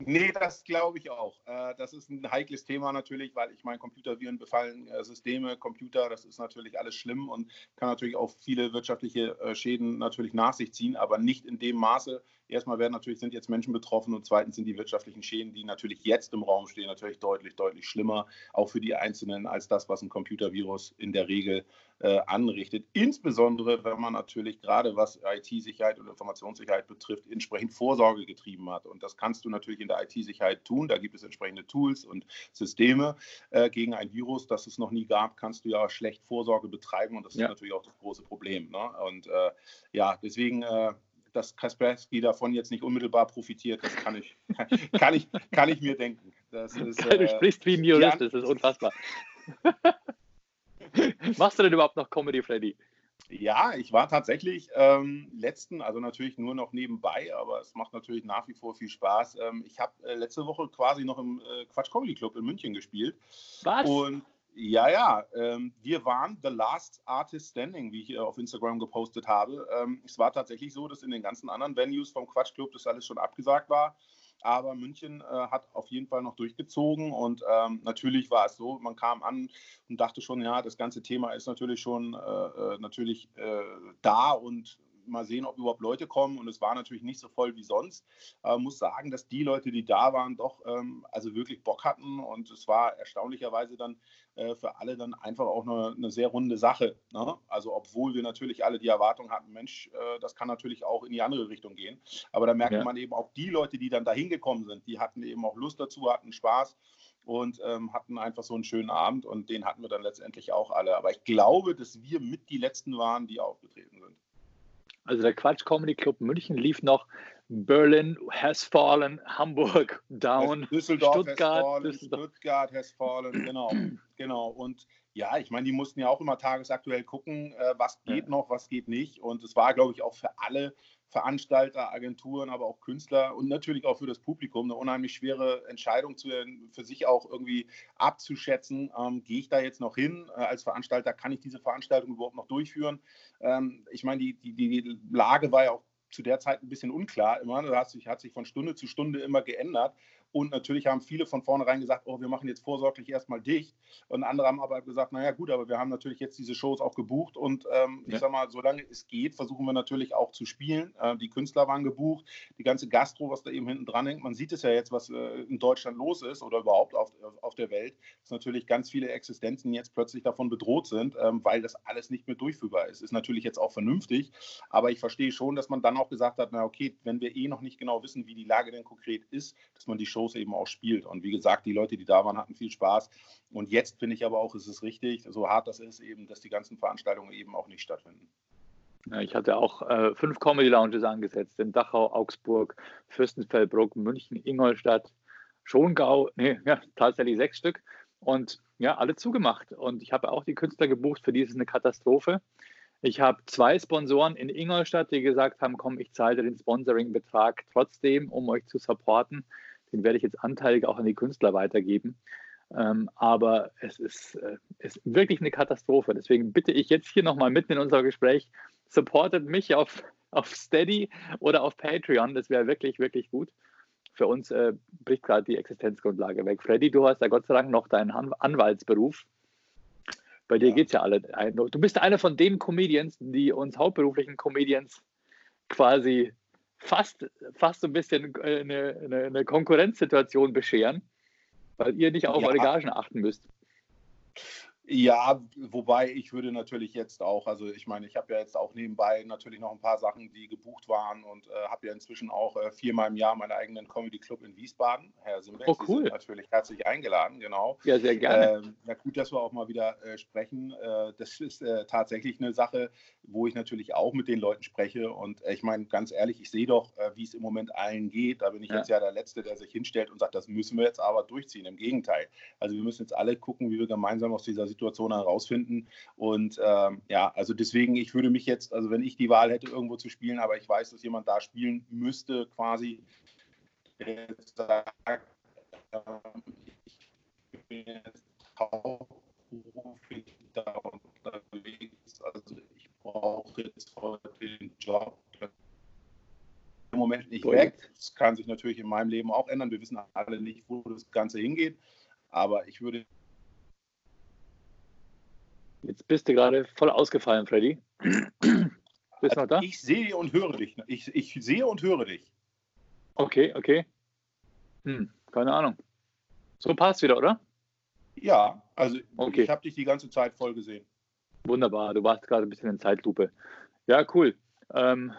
Nee, das glaube ich auch. Äh, das ist ein heikles Thema natürlich, weil ich meine, Computerviren befallen äh, Systeme, Computer, das ist natürlich alles schlimm und kann natürlich auch viele wirtschaftliche äh, Schäden natürlich nach sich ziehen, aber nicht in dem Maße. Erstmal werden natürlich sind jetzt Menschen betroffen und zweitens sind die wirtschaftlichen Schäden, die natürlich jetzt im Raum stehen, natürlich deutlich, deutlich schlimmer, auch für die Einzelnen, als das, was ein Computervirus in der Regel äh, anrichtet. Insbesondere, wenn man natürlich gerade was IT-Sicherheit und Informationssicherheit betrifft, entsprechend Vorsorge getrieben hat. Und das kannst du natürlich in der IT-Sicherheit tun. Da gibt es entsprechende Tools und Systeme äh, gegen ein Virus, das es noch nie gab, kannst du ja schlecht Vorsorge betreiben. Und das ja. ist natürlich auch das große Problem. Ne? Und äh, ja, deswegen äh, dass Kaspersky davon jetzt nicht unmittelbar profitiert, das kann ich, kann ich, kann ich mir denken. Das ist, du äh, sprichst wie ein Jurist, das ist unfassbar. Machst du denn überhaupt noch Comedy, Freddy? Ja, ich war tatsächlich ähm, letzten, also natürlich nur noch nebenbei, aber es macht natürlich nach wie vor viel Spaß. Ähm, ich habe äh, letzte Woche quasi noch im äh, Quatsch Comedy Club in München gespielt. Was? Und ja, ja, ähm, wir waren The Last Artist Standing, wie ich auf Instagram gepostet habe. Ähm, es war tatsächlich so, dass in den ganzen anderen Venues vom Quatsch Club das alles schon abgesagt war. Aber München äh, hat auf jeden Fall noch durchgezogen und ähm, natürlich war es so, man kam an und dachte schon, ja, das ganze Thema ist natürlich schon äh, äh natürlich äh, da und mal sehen, ob überhaupt Leute kommen. Und es war natürlich nicht so voll wie sonst. Aber muss sagen, dass die Leute, die da waren, doch ähm, also wirklich Bock hatten. Und es war erstaunlicherweise dann äh, für alle dann einfach auch eine, eine sehr runde Sache. Ne? Also obwohl wir natürlich alle die Erwartung hatten, Mensch, äh, das kann natürlich auch in die andere Richtung gehen. Aber da merkt ja. man eben auch die Leute, die dann da hingekommen sind, die hatten eben auch Lust dazu, hatten Spaß und ähm, hatten einfach so einen schönen Abend und den hatten wir dann letztendlich auch alle. Aber ich glaube, dass wir mit die Letzten waren, die aufgetreten sind. Also der Quatsch Comedy Club München lief noch Berlin has fallen, Hamburg down, Düsseldorf Stuttgart, has fallen, Düsseldorf. Stuttgart has fallen, genau, genau. Und ja, ich meine, die mussten ja auch immer tagesaktuell gucken, äh, was geht ja. noch, was geht nicht. Und es war, glaube ich, auch für alle Veranstalter, Agenturen, aber auch Künstler und natürlich auch für das Publikum eine unheimlich schwere Entscheidung zu, für sich auch irgendwie abzuschätzen. Ähm, gehe ich da jetzt noch hin? Äh, als Veranstalter kann ich diese Veranstaltung überhaupt noch durchführen? Ähm, ich meine, die, die, die Lage war ja auch zu der Zeit ein bisschen unklar immer. Das hat sich, hat sich von Stunde zu Stunde immer geändert. Und natürlich haben viele von vornherein gesagt, oh, wir machen jetzt vorsorglich erstmal dicht. Und andere haben aber gesagt, naja gut, aber wir haben natürlich jetzt diese Shows auch gebucht. Und ähm, ja. ich sag mal, solange es geht, versuchen wir natürlich auch zu spielen. Äh, die Künstler waren gebucht, die ganze Gastro, was da eben hinten dran hängt. Man sieht es ja jetzt, was äh, in Deutschland los ist oder überhaupt auf, auf der Welt, dass natürlich ganz viele Existenzen jetzt plötzlich davon bedroht sind, ähm, weil das alles nicht mehr durchführbar ist. Ist natürlich jetzt auch vernünftig, aber ich verstehe schon, dass man dann auch gesagt hat, na okay, wenn wir eh noch nicht genau wissen, wie die Lage denn konkret ist, dass man die Shows eben auch spielt. Und wie gesagt, die Leute, die da waren, hatten viel Spaß. Und jetzt finde ich aber auch, ist es richtig, so hart das ist, eben, dass die ganzen Veranstaltungen eben auch nicht stattfinden. Ich hatte auch äh, fünf Comedy Lounges angesetzt in Dachau, Augsburg, Fürstenfeldbruck, München, Ingolstadt, Schongau, nee, ja, tatsächlich sechs Stück. Und ja, alle zugemacht. Und ich habe auch die Künstler gebucht, für die ist es eine Katastrophe. Ich habe zwei Sponsoren in Ingolstadt, die gesagt haben, komm, ich zahle den Sponsoring-Betrag trotzdem, um euch zu supporten. Den werde ich jetzt anteilig auch an die Künstler weitergeben. Ähm, aber es ist, äh, ist wirklich eine Katastrophe. Deswegen bitte ich jetzt hier nochmal mitten in unser Gespräch, supportet mich auf, auf Steady oder auf Patreon. Das wäre wirklich, wirklich gut. Für uns äh, bricht gerade die Existenzgrundlage weg. Freddy, du hast ja Gott sei Dank noch deinen Anwaltsberuf. Bei dir ja. geht es ja alle. Du bist einer von den Comedians, die uns hauptberuflichen Comedians quasi fast, fast so ein bisschen äh, eine, eine, eine Konkurrenzsituation bescheren, weil ihr nicht auf ja. eure Gagen achten müsst. Ja, wobei ich würde natürlich jetzt auch, also ich meine, ich habe ja jetzt auch nebenbei natürlich noch ein paar Sachen, die gebucht waren und äh, habe ja inzwischen auch äh, viermal im Jahr meinen eigenen Comedy Club in Wiesbaden. Herr Simbeck, oh, cool. Natürlich herzlich eingeladen, genau. Ja, sehr gerne. Äh, na gut, dass wir auch mal wieder äh, sprechen. Äh, das ist äh, tatsächlich eine Sache, wo ich natürlich auch mit den Leuten spreche und ich meine, ganz ehrlich, ich sehe doch, wie es im Moment allen geht. Da bin ich ja. jetzt ja der Letzte, der sich hinstellt und sagt, das müssen wir jetzt aber durchziehen. Im Gegenteil. Also wir müssen jetzt alle gucken, wie wir gemeinsam aus dieser Situation Situation herausfinden. Und ähm, ja, also deswegen, ich würde mich jetzt, also wenn ich die Wahl hätte, irgendwo zu spielen, aber ich weiß, dass jemand da spielen müsste, quasi sagt, ähm, ich bin jetzt hauptberuflich da unterwegs, also ich brauche jetzt heute den Job im Moment nicht weg. Das kann sich natürlich in meinem Leben auch ändern. Wir wissen alle nicht, wo das Ganze hingeht. Aber ich würde Jetzt bist du gerade voll ausgefallen, Freddy. bist du noch da? Ich sehe und höre dich. Ich, ich sehe und höre dich. Okay, okay. Hm, keine Ahnung. So passt wieder, oder? Ja, also okay. ich habe dich die ganze Zeit voll gesehen. Wunderbar, du warst gerade ein bisschen in Zeitlupe. Ja, cool. Ähm,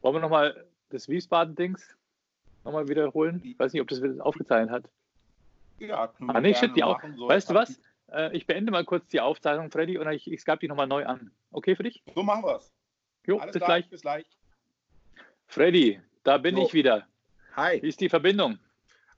wollen wir nochmal das Wiesbaden-Dings nochmal wiederholen? Ich weiß nicht, ob das aufgezeichnet hat. Ja, ah, nee, shit, die auch. Weißt du was? Äh, ich beende mal kurz die Aufzeichnung, Freddy, und ich, ich gab die nochmal neu an. Okay für dich? So machen wir es. Jo, Alles bis klar, gleich. Bis gleich. Freddy, da bin so. ich wieder. Hi. Wie ist die Verbindung?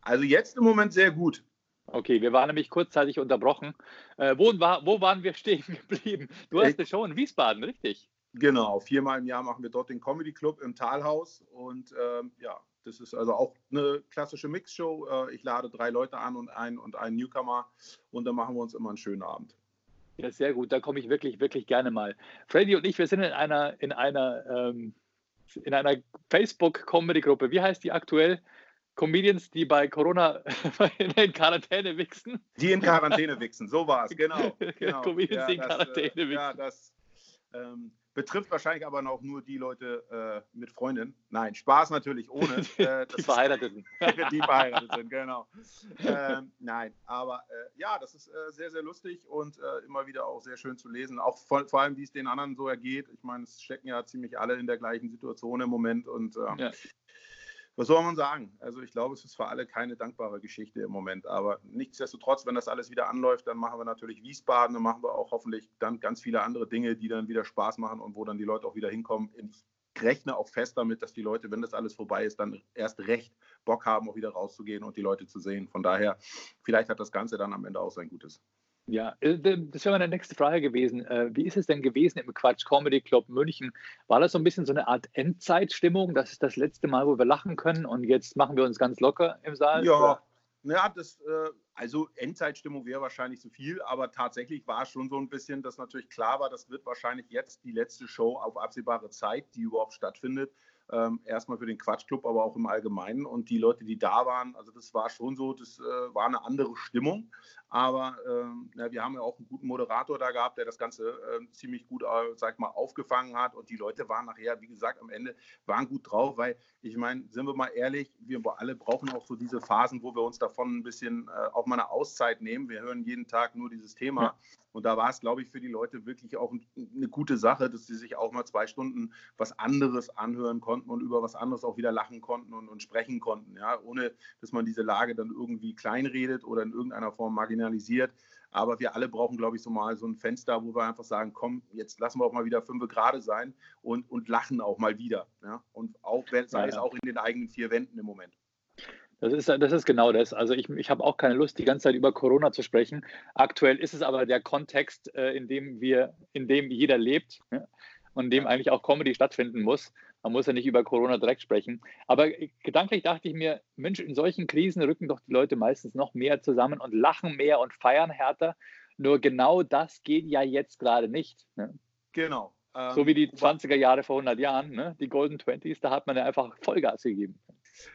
Also jetzt im Moment sehr gut. Okay, wir waren nämlich kurzzeitig unterbrochen. Äh, wo, wo waren wir stehen geblieben? Du hast eine Show in Wiesbaden, richtig? Genau, viermal im Jahr machen wir dort den Comedy Club im Talhaus und ähm, ja, das ist also auch eine klassische Mixshow. Äh, ich lade drei Leute an und einen und einen Newcomer und dann machen wir uns immer einen schönen Abend. Ja, sehr gut. Da komme ich wirklich, wirklich gerne mal. Freddy und ich, wir sind in einer, in einer, ähm, in einer Facebook-Comedy-Gruppe. Wie heißt die aktuell? Comedians, die bei Corona in Quarantäne wichsen. Die in Quarantäne wichsen, so war es, genau. genau. Comedians, ja, die in das, Quarantäne äh, wichsen. Ja, das, ähm, Betrifft wahrscheinlich aber noch nur die Leute äh, mit Freundin. Nein, Spaß natürlich ohne. Äh, die Verheirateten. die verheiratet sind, genau. Ähm, nein, aber äh, ja, das ist äh, sehr, sehr lustig und äh, immer wieder auch sehr schön zu lesen. Auch vor, vor allem, wie es den anderen so ergeht. Ich meine, es stecken ja ziemlich alle in der gleichen Situation im Moment und ähm, ja was soll man sagen? Also ich glaube, es ist für alle keine dankbare Geschichte im Moment. Aber nichtsdestotrotz, wenn das alles wieder anläuft, dann machen wir natürlich Wiesbaden, dann machen wir auch hoffentlich dann ganz viele andere Dinge, die dann wieder Spaß machen und wo dann die Leute auch wieder hinkommen. Ich rechne auch fest damit, dass die Leute, wenn das alles vorbei ist, dann erst recht Bock haben, auch wieder rauszugehen und die Leute zu sehen. Von daher, vielleicht hat das Ganze dann am Ende auch sein Gutes. Ja, äh, das wäre meine nächste Frage gewesen. Äh, wie ist es denn gewesen im Quatsch Comedy Club München? War das so ein bisschen so eine Art Endzeitstimmung? Das ist das letzte Mal, wo wir lachen können und jetzt machen wir uns ganz locker im Saal? Ja, ja das, äh, also Endzeitstimmung wäre wahrscheinlich zu viel, aber tatsächlich war es schon so ein bisschen, dass natürlich klar war, das wird wahrscheinlich jetzt die letzte Show auf absehbare Zeit, die überhaupt stattfindet. Ähm, erstmal für den Quatschclub, aber auch im Allgemeinen. Und die Leute, die da waren, also das war schon so, das war eine andere Stimmung. Aber ähm, ja, wir haben ja auch einen guten Moderator da gehabt, der das Ganze äh, ziemlich gut, äh, sag mal, aufgefangen hat. Und die Leute waren nachher, wie gesagt, am Ende waren gut drauf, weil ich meine, sind wir mal ehrlich, wir alle brauchen auch so diese Phasen, wo wir uns davon ein bisschen äh, auch mal eine Auszeit nehmen. Wir hören jeden Tag nur dieses Thema. Ja. Und da war es, glaube ich, für die Leute wirklich auch eine gute Sache, dass sie sich auch mal zwei Stunden was anderes anhören konnten und über was anderes auch wieder lachen konnten und, und sprechen konnten, ja, ohne dass man diese Lage dann irgendwie kleinredet oder in irgendeiner Form marginalisiert. Aber wir alle brauchen, glaube ich, so mal so ein Fenster, wo wir einfach sagen, komm, jetzt lassen wir auch mal wieder fünf gerade sein und, und lachen auch mal wieder. Ja? Und auch, sei es auch in den eigenen vier Wänden im Moment. Das ist, das ist genau das. Also ich, ich habe auch keine Lust, die ganze Zeit über Corona zu sprechen. Aktuell ist es aber der Kontext, äh, in dem wir, in dem jeder lebt und in dem eigentlich auch Comedy stattfinden muss. Man muss ja nicht über Corona direkt sprechen. Aber gedanklich dachte ich mir, Mensch, in solchen Krisen rücken doch die Leute meistens noch mehr zusammen und lachen mehr und feiern härter. Nur genau das geht ja jetzt gerade nicht. Ne? Genau. so wie die 20er Jahre vor 100 Jahren, ne? die Golden Twenties, da hat man ja einfach Vollgas gegeben.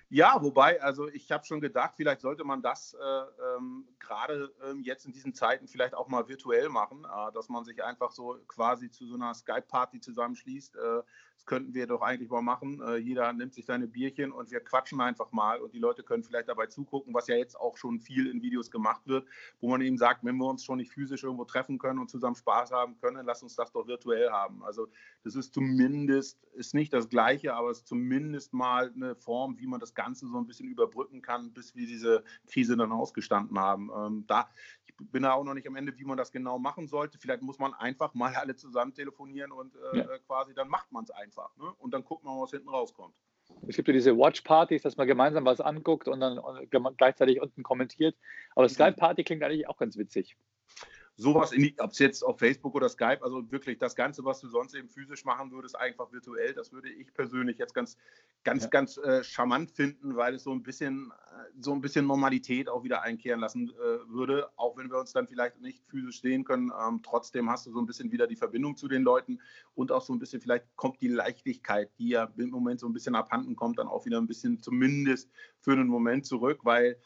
Ja, wobei, also ich habe schon gedacht, vielleicht sollte man das äh, ähm, gerade ähm, jetzt in diesen Zeiten vielleicht auch mal virtuell machen, äh, dass man sich einfach so quasi zu so einer Skype-Party zusammenschließt. Äh, das könnten wir doch eigentlich mal machen. Äh, jeder nimmt sich seine Bierchen und wir quatschen einfach mal und die Leute können vielleicht dabei zugucken, was ja jetzt auch schon viel in Videos gemacht wird, wo man eben sagt, wenn wir uns schon nicht physisch irgendwo treffen können und zusammen Spaß haben können, lass uns das doch virtuell haben. Also das ist zumindest, ist nicht das Gleiche, aber es ist zumindest mal eine Form, wie man das Ganze so ein bisschen überbrücken kann, bis wir diese Krise dann ausgestanden haben. Ähm, da, ich bin da auch noch nicht am Ende, wie man das genau machen sollte. Vielleicht muss man einfach mal alle zusammen telefonieren und äh, ja. quasi dann macht man es einfach. Ne? Und dann guckt man, was hinten rauskommt. Es gibt ja diese Watch-Partys, dass man gemeinsam was anguckt und dann gleichzeitig unten kommentiert. Aber mhm. Skype-Party klingt eigentlich auch ganz witzig sowas, ob es jetzt auf Facebook oder Skype, also wirklich das Ganze, was du sonst eben physisch machen würdest, einfach virtuell, das würde ich persönlich jetzt ganz, ganz, ja. ganz äh, charmant finden, weil es so ein bisschen, äh, so ein bisschen Normalität auch wieder einkehren lassen äh, würde, auch wenn wir uns dann vielleicht nicht physisch sehen können. Ähm, trotzdem hast du so ein bisschen wieder die Verbindung zu den Leuten und auch so ein bisschen, vielleicht kommt die Leichtigkeit, die ja im Moment so ein bisschen abhanden kommt, dann auch wieder ein bisschen zumindest für einen Moment zurück, weil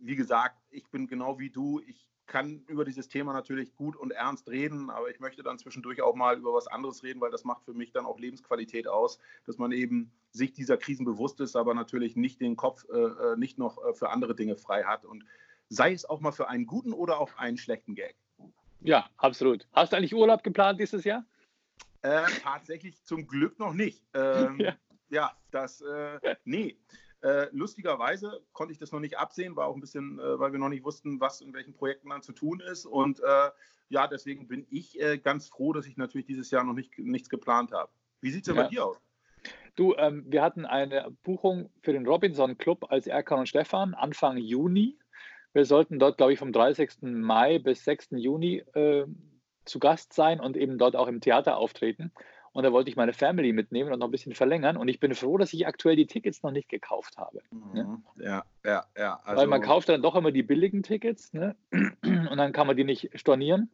wie gesagt, ich bin genau wie du. Ich kann über dieses Thema natürlich gut und ernst reden, aber ich möchte dann zwischendurch auch mal über was anderes reden, weil das macht für mich dann auch Lebensqualität aus, dass man eben sich dieser Krisen bewusst ist, aber natürlich nicht den Kopf äh, äh nicht noch äh, für andere Dinge frei hat und sei es auch mal für einen guten oder auch einen schlechten Gag. Ja, absolut. Hast du eigentlich Urlaub geplant dieses Jahr? Äh, tatsächlich zum Glück noch nicht. Ähm, ja. ja. das, äh, nee. Äh, lustigerweise konnte ich das noch nicht absehen, war auch ein bisschen, äh, weil wir noch nicht wussten, was in welchen Projekten dann zu tun ist. Und äh, ja, deswegen bin ich äh, ganz froh, dass ich natürlich dieses Jahr noch nicht, nichts geplant habe. Wie sieht es ja. bei dir aus? Du, ähm, wir hatten eine Buchung für den Robinson Club als Erkan und Stefan Anfang Juni. Wir sollten dort, glaube ich, vom 30. Mai bis 6. Juni äh, zu Gast sein und eben dort auch im Theater auftreten. Und da wollte ich meine Family mitnehmen und noch ein bisschen verlängern. Und ich bin froh, dass ich aktuell die Tickets noch nicht gekauft habe. Mhm. Ja, ja, ja. Also Weil man kauft dann doch immer die billigen Tickets ne? und dann kann man die nicht stornieren.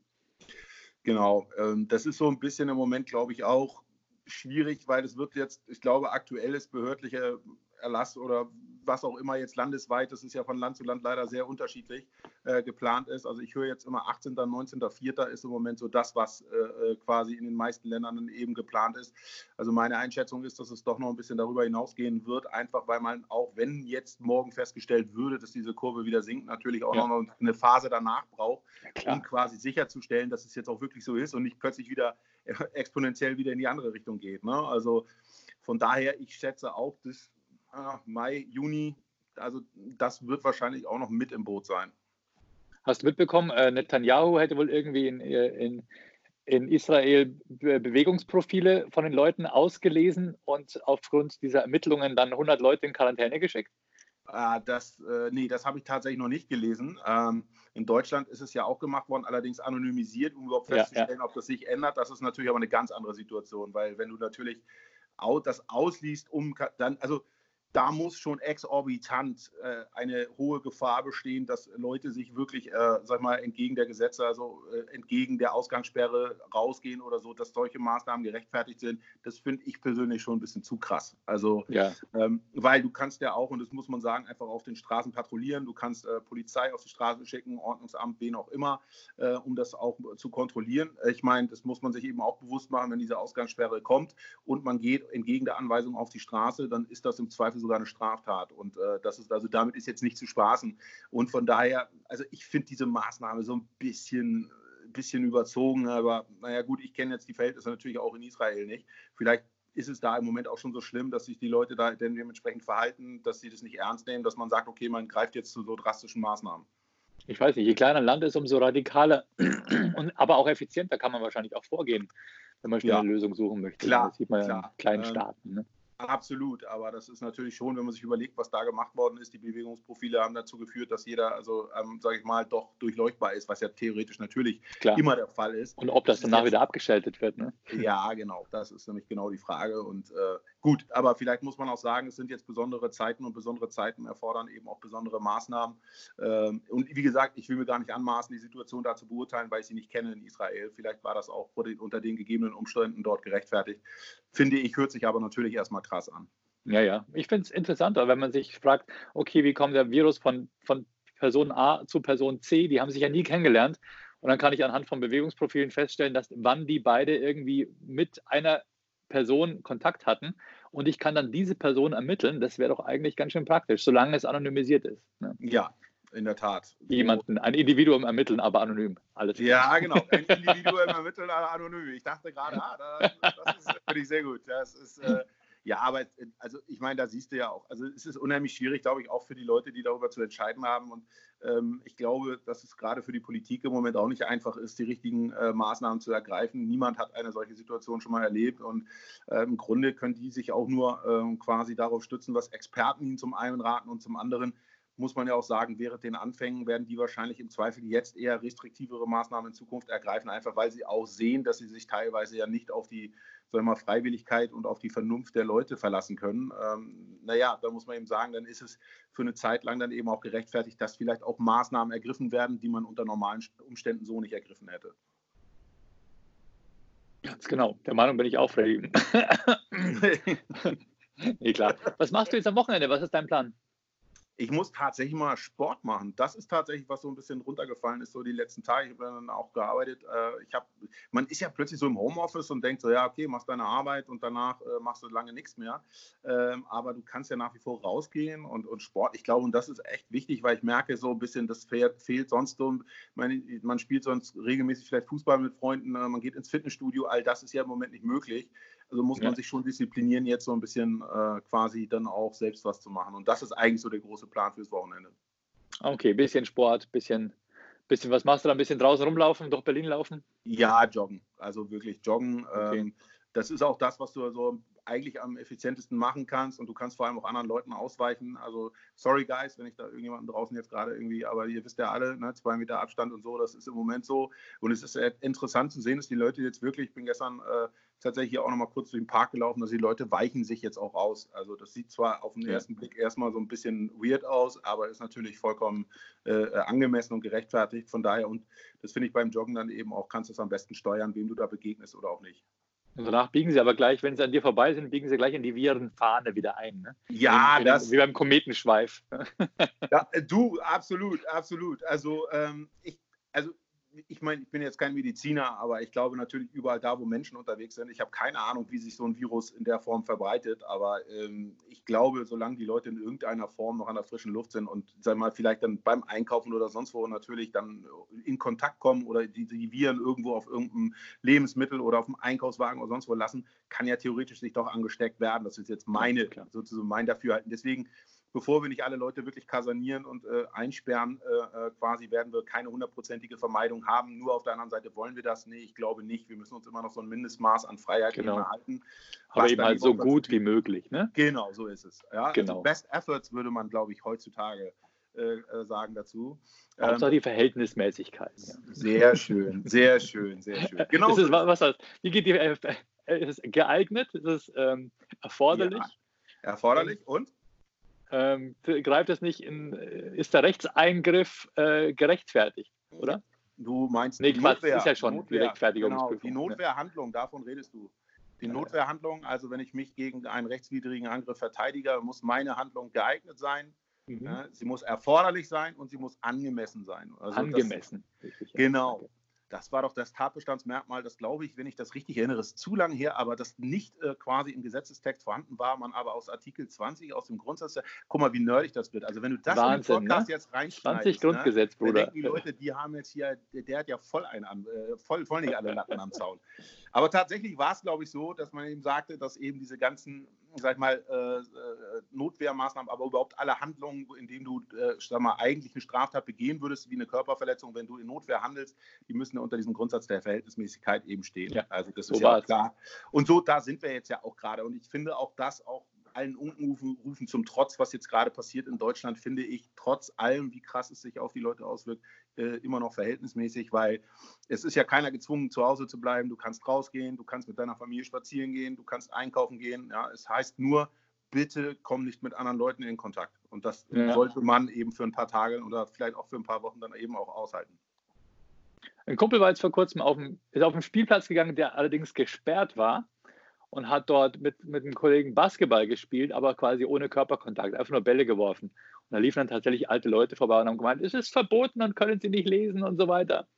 Genau, ähm, das ist so ein bisschen im Moment, glaube ich, auch schwierig, weil es wird jetzt, ich glaube, aktuelles behördliche Erlass oder was auch immer jetzt landesweit, das ist ja von Land zu Land leider sehr unterschiedlich, äh, geplant ist. Also ich höre jetzt immer 18., 19., ist im Moment so das, was äh, äh, quasi in den meisten Ländern eben geplant ist. Also meine Einschätzung ist, dass es doch noch ein bisschen darüber hinausgehen wird, einfach weil man auch, wenn jetzt morgen festgestellt würde, dass diese Kurve wieder sinkt, natürlich auch ja. noch eine Phase danach braucht, ja, um quasi sicherzustellen, dass es jetzt auch wirklich so ist und nicht plötzlich wieder exponentiell wieder in die andere Richtung geht. Ne? Also von daher, ich schätze auch, dass Mai, Juni, also das wird wahrscheinlich auch noch mit im Boot sein. Hast du mitbekommen, äh, Netanyahu hätte wohl irgendwie in, äh, in, in Israel Bewegungsprofile von den Leuten ausgelesen und aufgrund dieser Ermittlungen dann 100 Leute in Quarantäne geschickt? Ah, das, äh, nee, das habe ich tatsächlich noch nicht gelesen. Ähm, in Deutschland ist es ja auch gemacht worden, allerdings anonymisiert, um überhaupt festzustellen, ja, ja. ob das sich ändert. Das ist natürlich aber eine ganz andere Situation, weil wenn du natürlich das ausliest, um dann, also da muss schon exorbitant äh, eine hohe Gefahr bestehen, dass Leute sich wirklich, äh, sag mal, entgegen der Gesetze, also äh, entgegen der Ausgangssperre rausgehen oder so, dass solche Maßnahmen gerechtfertigt sind. Das finde ich persönlich schon ein bisschen zu krass. Also, ja. ähm, weil du kannst ja auch, und das muss man sagen, einfach auf den Straßen patrouillieren. Du kannst äh, Polizei auf die Straße schicken, Ordnungsamt, wen auch immer, äh, um das auch zu kontrollieren. Ich meine, das muss man sich eben auch bewusst machen, wenn diese Ausgangssperre kommt und man geht entgegen der Anweisung auf die Straße, dann ist das im Zweifel sogar eine Straftat. Und äh, das ist also damit ist jetzt nicht zu spaßen. Und von daher, also ich finde diese Maßnahme so ein bisschen, bisschen überzogen. Aber naja, gut, ich kenne jetzt die Verhältnisse natürlich auch in Israel nicht. Vielleicht ist es da im Moment auch schon so schlimm, dass sich die Leute da dementsprechend verhalten, dass sie das nicht ernst nehmen, dass man sagt, okay, man greift jetzt zu so drastischen Maßnahmen. Ich weiß nicht, je kleiner ein Land ist, umso radikaler und aber auch effizienter kann man wahrscheinlich auch vorgehen, wenn man schnell ja. eine Lösung suchen möchte. Klar, das sieht man klar. ja in kleinen ähm, Staaten. Ne? Absolut, aber das ist natürlich schon, wenn man sich überlegt, was da gemacht worden ist. Die Bewegungsprofile haben dazu geführt, dass jeder, also ähm, sage ich mal, doch durchleuchtbar ist, was ja theoretisch natürlich Klar. immer der Fall ist. Und ob das danach wieder abgeschaltet wird, ne? Ja, genau, das ist nämlich genau die Frage. Und äh, gut, aber vielleicht muss man auch sagen, es sind jetzt besondere Zeiten und besondere Zeiten erfordern eben auch besondere Maßnahmen. Ähm, und wie gesagt, ich will mir gar nicht anmaßen, die Situation da zu beurteilen, weil ich sie nicht kenne in Israel. Vielleicht war das auch unter den gegebenen Umständen dort gerechtfertigt. Finde ich, hört sich aber natürlich erstmal krass an. Ja, ja. Ich finde es interessanter, wenn man sich fragt, okay, wie kommt der Virus von, von Person A zu Person C? Die haben sich ja nie kennengelernt. Und dann kann ich anhand von Bewegungsprofilen feststellen, dass wann die beide irgendwie mit einer Person Kontakt hatten und ich kann dann diese Person ermitteln, das wäre doch eigentlich ganz schön praktisch, solange es anonymisiert ist. Ne? Ja, in der Tat. Jemanden, ein Individuum ermitteln, aber anonym. Alles ja, genau. Ein Individuum ermitteln, aber anonym. Ich dachte gerade, ah, das, das finde ich sehr gut. Das ist, äh, ja, aber also ich meine, da siehst du ja auch, also es ist unheimlich schwierig, glaube ich, auch für die Leute, die darüber zu entscheiden haben. Und ähm, ich glaube, dass es gerade für die Politik im Moment auch nicht einfach ist, die richtigen äh, Maßnahmen zu ergreifen. Niemand hat eine solche Situation schon mal erlebt. Und äh, im Grunde können die sich auch nur äh, quasi darauf stützen, was Experten ihnen zum einen raten und zum anderen muss man ja auch sagen, während den Anfängen werden die wahrscheinlich im Zweifel jetzt eher restriktivere Maßnahmen in Zukunft ergreifen, einfach weil sie auch sehen, dass sie sich teilweise ja nicht auf die sagen wir mal, Freiwilligkeit und auf die Vernunft der Leute verlassen können. Ähm, naja, da muss man eben sagen, dann ist es für eine Zeit lang dann eben auch gerechtfertigt, dass vielleicht auch Maßnahmen ergriffen werden, die man unter normalen Umständen so nicht ergriffen hätte. Ganz genau, der Meinung bin ich auch, Freddy. nee, klar. Was machst du jetzt am Wochenende? Was ist dein Plan? Ich muss tatsächlich mal Sport machen. Das ist tatsächlich, was so ein bisschen runtergefallen ist, so die letzten Tage. Ich habe dann auch gearbeitet. Äh, ich habe, man ist ja plötzlich so im Homeoffice und denkt so, ja, okay, machst deine Arbeit und danach äh, machst du lange nichts mehr. Ähm, aber du kannst ja nach wie vor rausgehen und, und Sport. Ich glaube, und das ist echt wichtig, weil ich merke so ein bisschen, das fehlt sonst so. Man, man spielt sonst regelmäßig vielleicht Fußball mit Freunden, äh, man geht ins Fitnessstudio. All das ist ja im Moment nicht möglich. Also muss man sich schon disziplinieren, jetzt so ein bisschen äh, quasi dann auch selbst was zu machen. Und das ist eigentlich so der große Plan fürs Wochenende. Okay, bisschen Sport, bisschen, bisschen, was machst du da? Ein bisschen draußen rumlaufen, durch Berlin laufen? Ja, joggen. Also wirklich joggen. Okay. Ähm, das ist auch das, was du so eigentlich am effizientesten machen kannst und du kannst vor allem auch anderen Leuten ausweichen. Also sorry guys, wenn ich da irgendjemanden draußen jetzt gerade irgendwie, aber ihr wisst ja alle, ne, zwei Meter Abstand und so, das ist im Moment so. Und es ist interessant zu sehen, dass die Leute jetzt wirklich, ich bin gestern äh, tatsächlich auch noch mal kurz durch den Park gelaufen, dass die Leute weichen sich jetzt auch aus. Also das sieht zwar auf den ersten Blick erstmal so ein bisschen weird aus, aber ist natürlich vollkommen äh, angemessen und gerechtfertigt. Von daher, und das finde ich beim Joggen dann eben auch, kannst du es am besten steuern, wem du da begegnest oder auch nicht. Und danach biegen sie aber gleich, wenn sie an dir vorbei sind, biegen sie gleich in die Virenfahne wieder ein. Ne? Ja, wie, das. Wie beim Kometenschweif. ja, du, absolut, absolut. Also, ähm, ich, also ich meine, ich bin jetzt kein Mediziner, aber ich glaube natürlich überall da, wo Menschen unterwegs sind. Ich habe keine Ahnung, wie sich so ein Virus in der Form verbreitet, aber ähm, ich glaube, solange die Leute in irgendeiner Form noch an der frischen Luft sind und sag mal, vielleicht dann beim Einkaufen oder sonst wo natürlich dann in Kontakt kommen oder die, die Viren irgendwo auf irgendeinem Lebensmittel oder auf dem Einkaufswagen oder sonst wo lassen, kann ja theoretisch sich doch angesteckt werden. Das ist jetzt meine, ja, sozusagen mein Dafürhalten. Deswegen bevor wir nicht alle Leute wirklich kasernieren und äh, einsperren, äh, äh, quasi werden wir keine hundertprozentige Vermeidung haben. Nur auf der anderen Seite wollen wir das. Nee, ich glaube nicht. Wir müssen uns immer noch so ein Mindestmaß an Freiheit genau. erhalten. Aber eben halt so gut wie möglich. Ne? Genau, so ist es. Ja? Also genau. Also Best Efforts würde man, glaube ich, heutzutage äh, äh, sagen dazu. Hauptsache ähm, die Verhältnismäßigkeit. Ja. Sehr schön, sehr schön, sehr schön. Genau. ist es, was heißt, wie geht die, ist es geeignet? Ist es ähm, erforderlich? Ja. Erforderlich und? Ähm, greift es nicht in, äh, ist der Rechtseingriff äh, gerechtfertigt, oder? Du meinst nee, die Notwehr. ist ja schon Notwehr, die Rechtfertigungsprüfung. Genau, die Notwehrhandlung, davon redest du. Die Notwehrhandlung, also wenn ich mich gegen einen rechtswidrigen Angriff verteidige, muss meine Handlung geeignet sein. Mhm. Ja, sie muss erforderlich sein und sie muss angemessen sein. Also angemessen. Das, genau. Okay das war doch das Tatbestandsmerkmal, das glaube ich, wenn ich das richtig erinnere, ist zu lange her, aber das nicht äh, quasi im Gesetzestext vorhanden war, man aber aus Artikel 20, aus dem Grundsatz, guck mal, wie nerdig das wird. Also wenn du das Wahnsinn, in den Podcast ne? jetzt reinschneidest, 20 Grundgesetz, ne, Bruder. die Leute, die haben jetzt hier, der, hat ja voll einen äh, voll, voll nicht alle Latten am Zaun. Aber tatsächlich war es, glaube ich, so, dass man eben sagte, dass eben diese ganzen, sag ich mal, äh, äh Notwehrmaßnahmen, aber überhaupt alle Handlungen, in denen du, äh, sag mal, eigentlich eine Straftat begehen würdest, wie eine Körperverletzung, wenn du in Notwehr handelst, die müssen unter diesem Grundsatz der Verhältnismäßigkeit eben stehen. Ja. Also das ist ja klar. Und so, da sind wir jetzt ja auch gerade. Und ich finde auch das auch allen Unrufen zum Trotz, was jetzt gerade passiert in Deutschland, finde ich trotz allem, wie krass es sich auf die Leute auswirkt, äh, immer noch verhältnismäßig, weil es ist ja keiner gezwungen, zu Hause zu bleiben. Du kannst rausgehen, du kannst mit deiner Familie spazieren gehen, du kannst einkaufen gehen. Ja, es heißt nur, bitte komm nicht mit anderen Leuten in Kontakt. Und das ja. sollte man eben für ein paar Tage oder vielleicht auch für ein paar Wochen dann eben auch aushalten. Ein Kumpel war jetzt vor kurzem auf dem, ist auf den Spielplatz gegangen, der allerdings gesperrt war und hat dort mit, mit einem Kollegen Basketball gespielt, aber quasi ohne Körperkontakt, einfach nur Bälle geworfen. Und da liefen dann tatsächlich alte Leute vorbei und haben gemeint, es ist verboten und können sie nicht lesen und so weiter.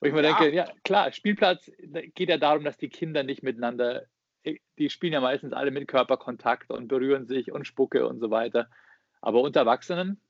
Wo ich mir ja. denke, ja klar, Spielplatz geht ja darum, dass die Kinder nicht miteinander, die spielen ja meistens alle mit Körperkontakt und berühren sich und Spucke und so weiter. Aber unter Erwachsenen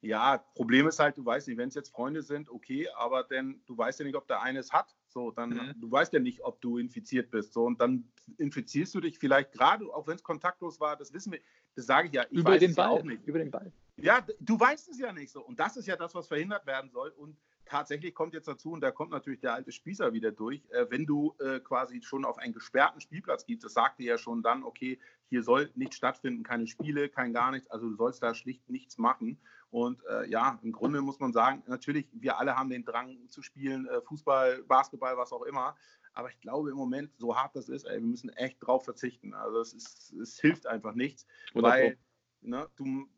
ja, Problem ist halt, du weißt nicht, wenn es jetzt Freunde sind, okay, aber denn du weißt ja nicht, ob der eines hat. So, dann mhm. du weißt ja nicht, ob du infiziert bist. So, und dann infizierst du dich vielleicht gerade, auch wenn es kontaktlos war, das wissen wir, das sage ich ja. Ich über den Ball, ja auch nicht. Über den Ball. Ja, du weißt es ja nicht so. Und das ist ja das, was verhindert werden soll. Und tatsächlich kommt jetzt dazu, und da kommt natürlich der alte Spießer wieder durch, äh, wenn du äh, quasi schon auf einen gesperrten Spielplatz gehst, das sagte ja schon dann, okay, hier soll nichts stattfinden, keine Spiele, kein gar nichts, also du sollst da schlicht nichts machen. Und äh, ja, im Grunde muss man sagen, natürlich, wir alle haben den Drang zu spielen, äh, Fußball, Basketball, was auch immer. Aber ich glaube im Moment, so hart das ist, ey, wir müssen echt drauf verzichten. Also es, ist, es hilft einfach nichts, weil ne, du,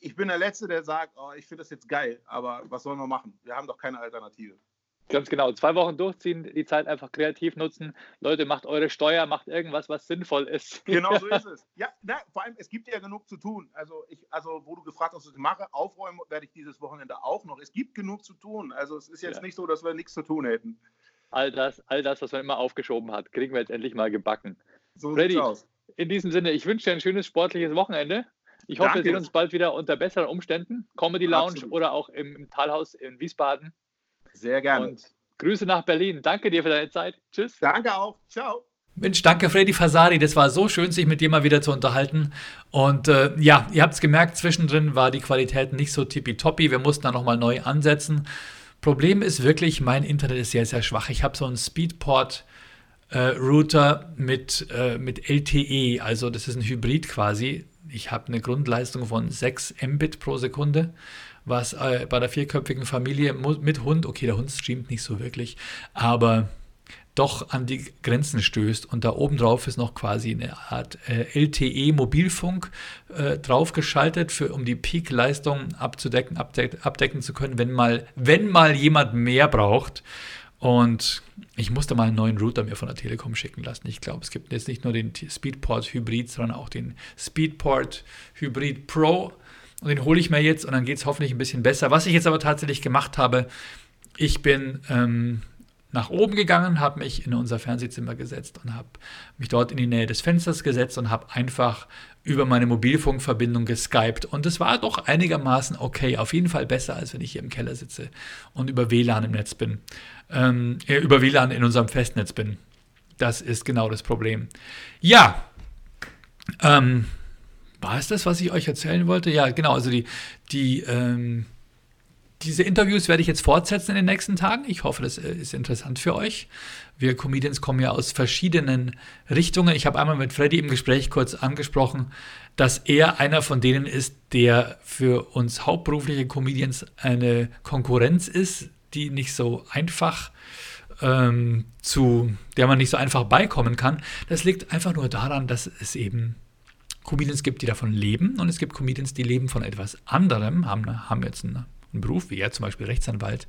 ich bin der Letzte, der sagt, oh, ich finde das jetzt geil, aber was sollen wir machen? Wir haben doch keine Alternative. Ganz genau. Zwei Wochen durchziehen, die Zeit einfach kreativ nutzen. Leute, macht eure Steuer, macht irgendwas, was sinnvoll ist. Genau so ist es. Ja, na, vor allem, es gibt ja genug zu tun. Also, ich, also wo du gefragt hast, was ich mache, aufräumen werde ich dieses Wochenende auch noch. Es gibt genug zu tun. Also, es ist jetzt ja. nicht so, dass wir nichts zu tun hätten. All das, all das, was man immer aufgeschoben hat, kriegen wir jetzt endlich mal gebacken. So Freddy, aus. in diesem Sinne, ich wünsche dir ein schönes sportliches Wochenende. Ich hoffe, Danke. wir sehen uns bald wieder unter besseren Umständen. Comedy Lounge Absolut. oder auch im, im Talhaus in Wiesbaden. Sehr gerne. Und Grüße nach Berlin. Danke dir für deine Zeit. Tschüss. Danke auch. Ciao. Mensch, danke Freddy Fasari. Das war so schön, sich mit dir mal wieder zu unterhalten. Und äh, ja, ihr habt es gemerkt, zwischendrin war die Qualität nicht so tippitoppi. Wir mussten da nochmal neu ansetzen. Problem ist wirklich, mein Internet ist sehr, sehr schwach. Ich habe so einen Speedport. Äh, Router mit, äh, mit LTE, also das ist ein Hybrid quasi. Ich habe eine Grundleistung von 6 Mbit pro Sekunde was äh, bei der vierköpfigen Familie mit Hund, okay, der Hund streamt nicht so wirklich, aber doch an die Grenzen stößt. Und da oben drauf ist noch quasi eine Art äh, LTE-Mobilfunk äh, draufgeschaltet, für, um die Peak-Leistung abzudecken, abdeck, abdecken zu können, wenn mal, wenn mal jemand mehr braucht. Und ich musste mal einen neuen Router mir von der Telekom schicken lassen. Ich glaube, es gibt jetzt nicht nur den Speedport Hybrid, sondern auch den Speedport Hybrid Pro und den hole ich mir jetzt und dann geht es hoffentlich ein bisschen besser. Was ich jetzt aber tatsächlich gemacht habe, ich bin ähm, nach oben gegangen, habe mich in unser Fernsehzimmer gesetzt und habe mich dort in die Nähe des Fensters gesetzt und habe einfach über meine Mobilfunkverbindung geskypt. Und es war doch einigermaßen okay, auf jeden Fall besser, als wenn ich hier im Keller sitze und über WLAN im Netz bin, ähm, äh, über WLAN in unserem Festnetz bin. Das ist genau das Problem. Ja, ähm, war es das, was ich euch erzählen wollte? Ja, genau. Also die, die, ähm, diese Interviews werde ich jetzt fortsetzen in den nächsten Tagen. Ich hoffe, das äh, ist interessant für euch. Wir Comedians kommen ja aus verschiedenen Richtungen. Ich habe einmal mit Freddy im Gespräch kurz angesprochen, dass er einer von denen ist, der für uns hauptberufliche Comedians eine Konkurrenz ist, die nicht so einfach ähm, zu, der man nicht so einfach beikommen kann. Das liegt einfach nur daran, dass es eben Comedians gibt, die davon leben und es gibt Comedians, die leben von etwas anderem, haben, haben jetzt einen, einen Beruf, wie er zum Beispiel Rechtsanwalt.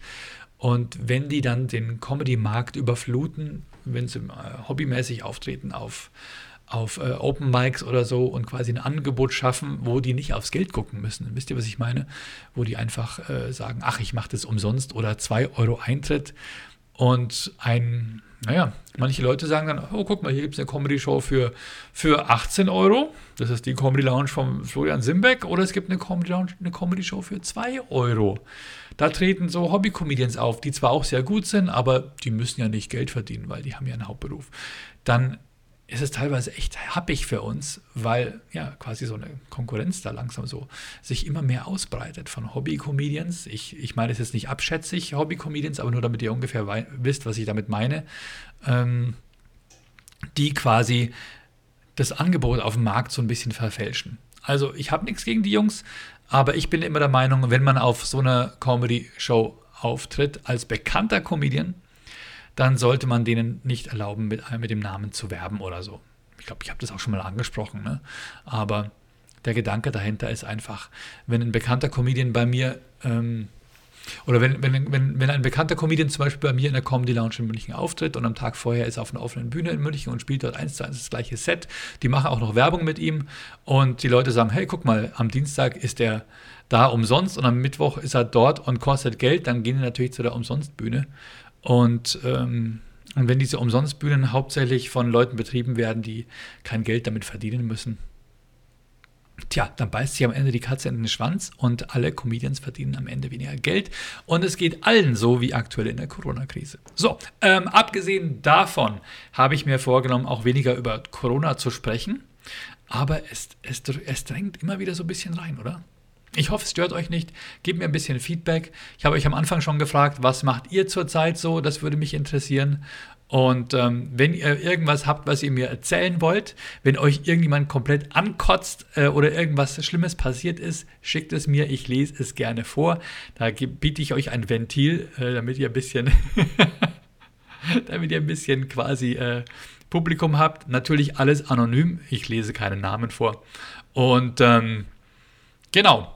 Und wenn die dann den Comedy-Markt überfluten, wenn sie äh, hobbymäßig auftreten auf, auf äh, Open Mics oder so und quasi ein Angebot schaffen, wo die nicht aufs Geld gucken müssen. Wisst ihr, was ich meine? Wo die einfach äh, sagen, ach, ich mache das umsonst oder 2 Euro Eintritt und ein, naja, manche Leute sagen dann, oh, guck mal, hier gibt es eine Comedy-Show für, für 18 Euro. Das ist die Comedy Lounge von Florian Simbeck. Oder es gibt eine Comedy Lounge, eine Comedy-Show für 2 Euro. Da treten so Hobby-Comedians auf, die zwar auch sehr gut sind, aber die müssen ja nicht Geld verdienen, weil die haben ja einen Hauptberuf. Dann ist es teilweise echt happig für uns, weil ja quasi so eine Konkurrenz da langsam so sich immer mehr ausbreitet von Hobby-Comedians. Ich, ich meine es jetzt nicht abschätzig, Hobby-Comedians, aber nur damit ihr ungefähr wisst, was ich damit meine, ähm, die quasi das Angebot auf dem Markt so ein bisschen verfälschen. Also ich habe nichts gegen die Jungs, aber ich bin immer der Meinung, wenn man auf so einer Comedy-Show auftritt als bekannter Comedian, dann sollte man denen nicht erlauben, mit, mit dem Namen zu werben oder so. Ich glaube, ich habe das auch schon mal angesprochen, ne? aber der Gedanke dahinter ist einfach, wenn ein bekannter Comedian bei mir ähm, oder wenn, wenn, wenn, wenn ein bekannter Comedian zum Beispiel bei mir in der Comedy Lounge in München auftritt und am Tag vorher ist er auf einer offenen Bühne in München und spielt dort eins zu eins das gleiche Set, die machen auch noch Werbung mit ihm und die Leute sagen, hey, guck mal, am Dienstag ist er da umsonst und am Mittwoch ist er dort und kostet Geld, dann gehen die natürlich zu der Umsonstbühne und, ähm, und wenn diese Umsonstbühnen hauptsächlich von Leuten betrieben werden, die kein Geld damit verdienen müssen, Tja, dann beißt sich am Ende die Katze in den Schwanz und alle Comedians verdienen am Ende weniger Geld. Und es geht allen so wie aktuell in der Corona-Krise. So, ähm, abgesehen davon habe ich mir vorgenommen, auch weniger über Corona zu sprechen. Aber es, es, es drängt immer wieder so ein bisschen rein, oder? Ich hoffe, es stört euch nicht. Gebt mir ein bisschen Feedback. Ich habe euch am Anfang schon gefragt, was macht ihr zurzeit so? Das würde mich interessieren. Und ähm, wenn ihr irgendwas habt, was ihr mir erzählen wollt, wenn euch irgendjemand komplett ankotzt äh, oder irgendwas Schlimmes passiert ist, schickt es mir. Ich lese es gerne vor. Da biete ich euch ein Ventil, äh, damit ihr ein bisschen, damit ihr ein bisschen quasi äh, Publikum habt. Natürlich alles anonym. Ich lese keinen Namen vor. Und ähm, genau.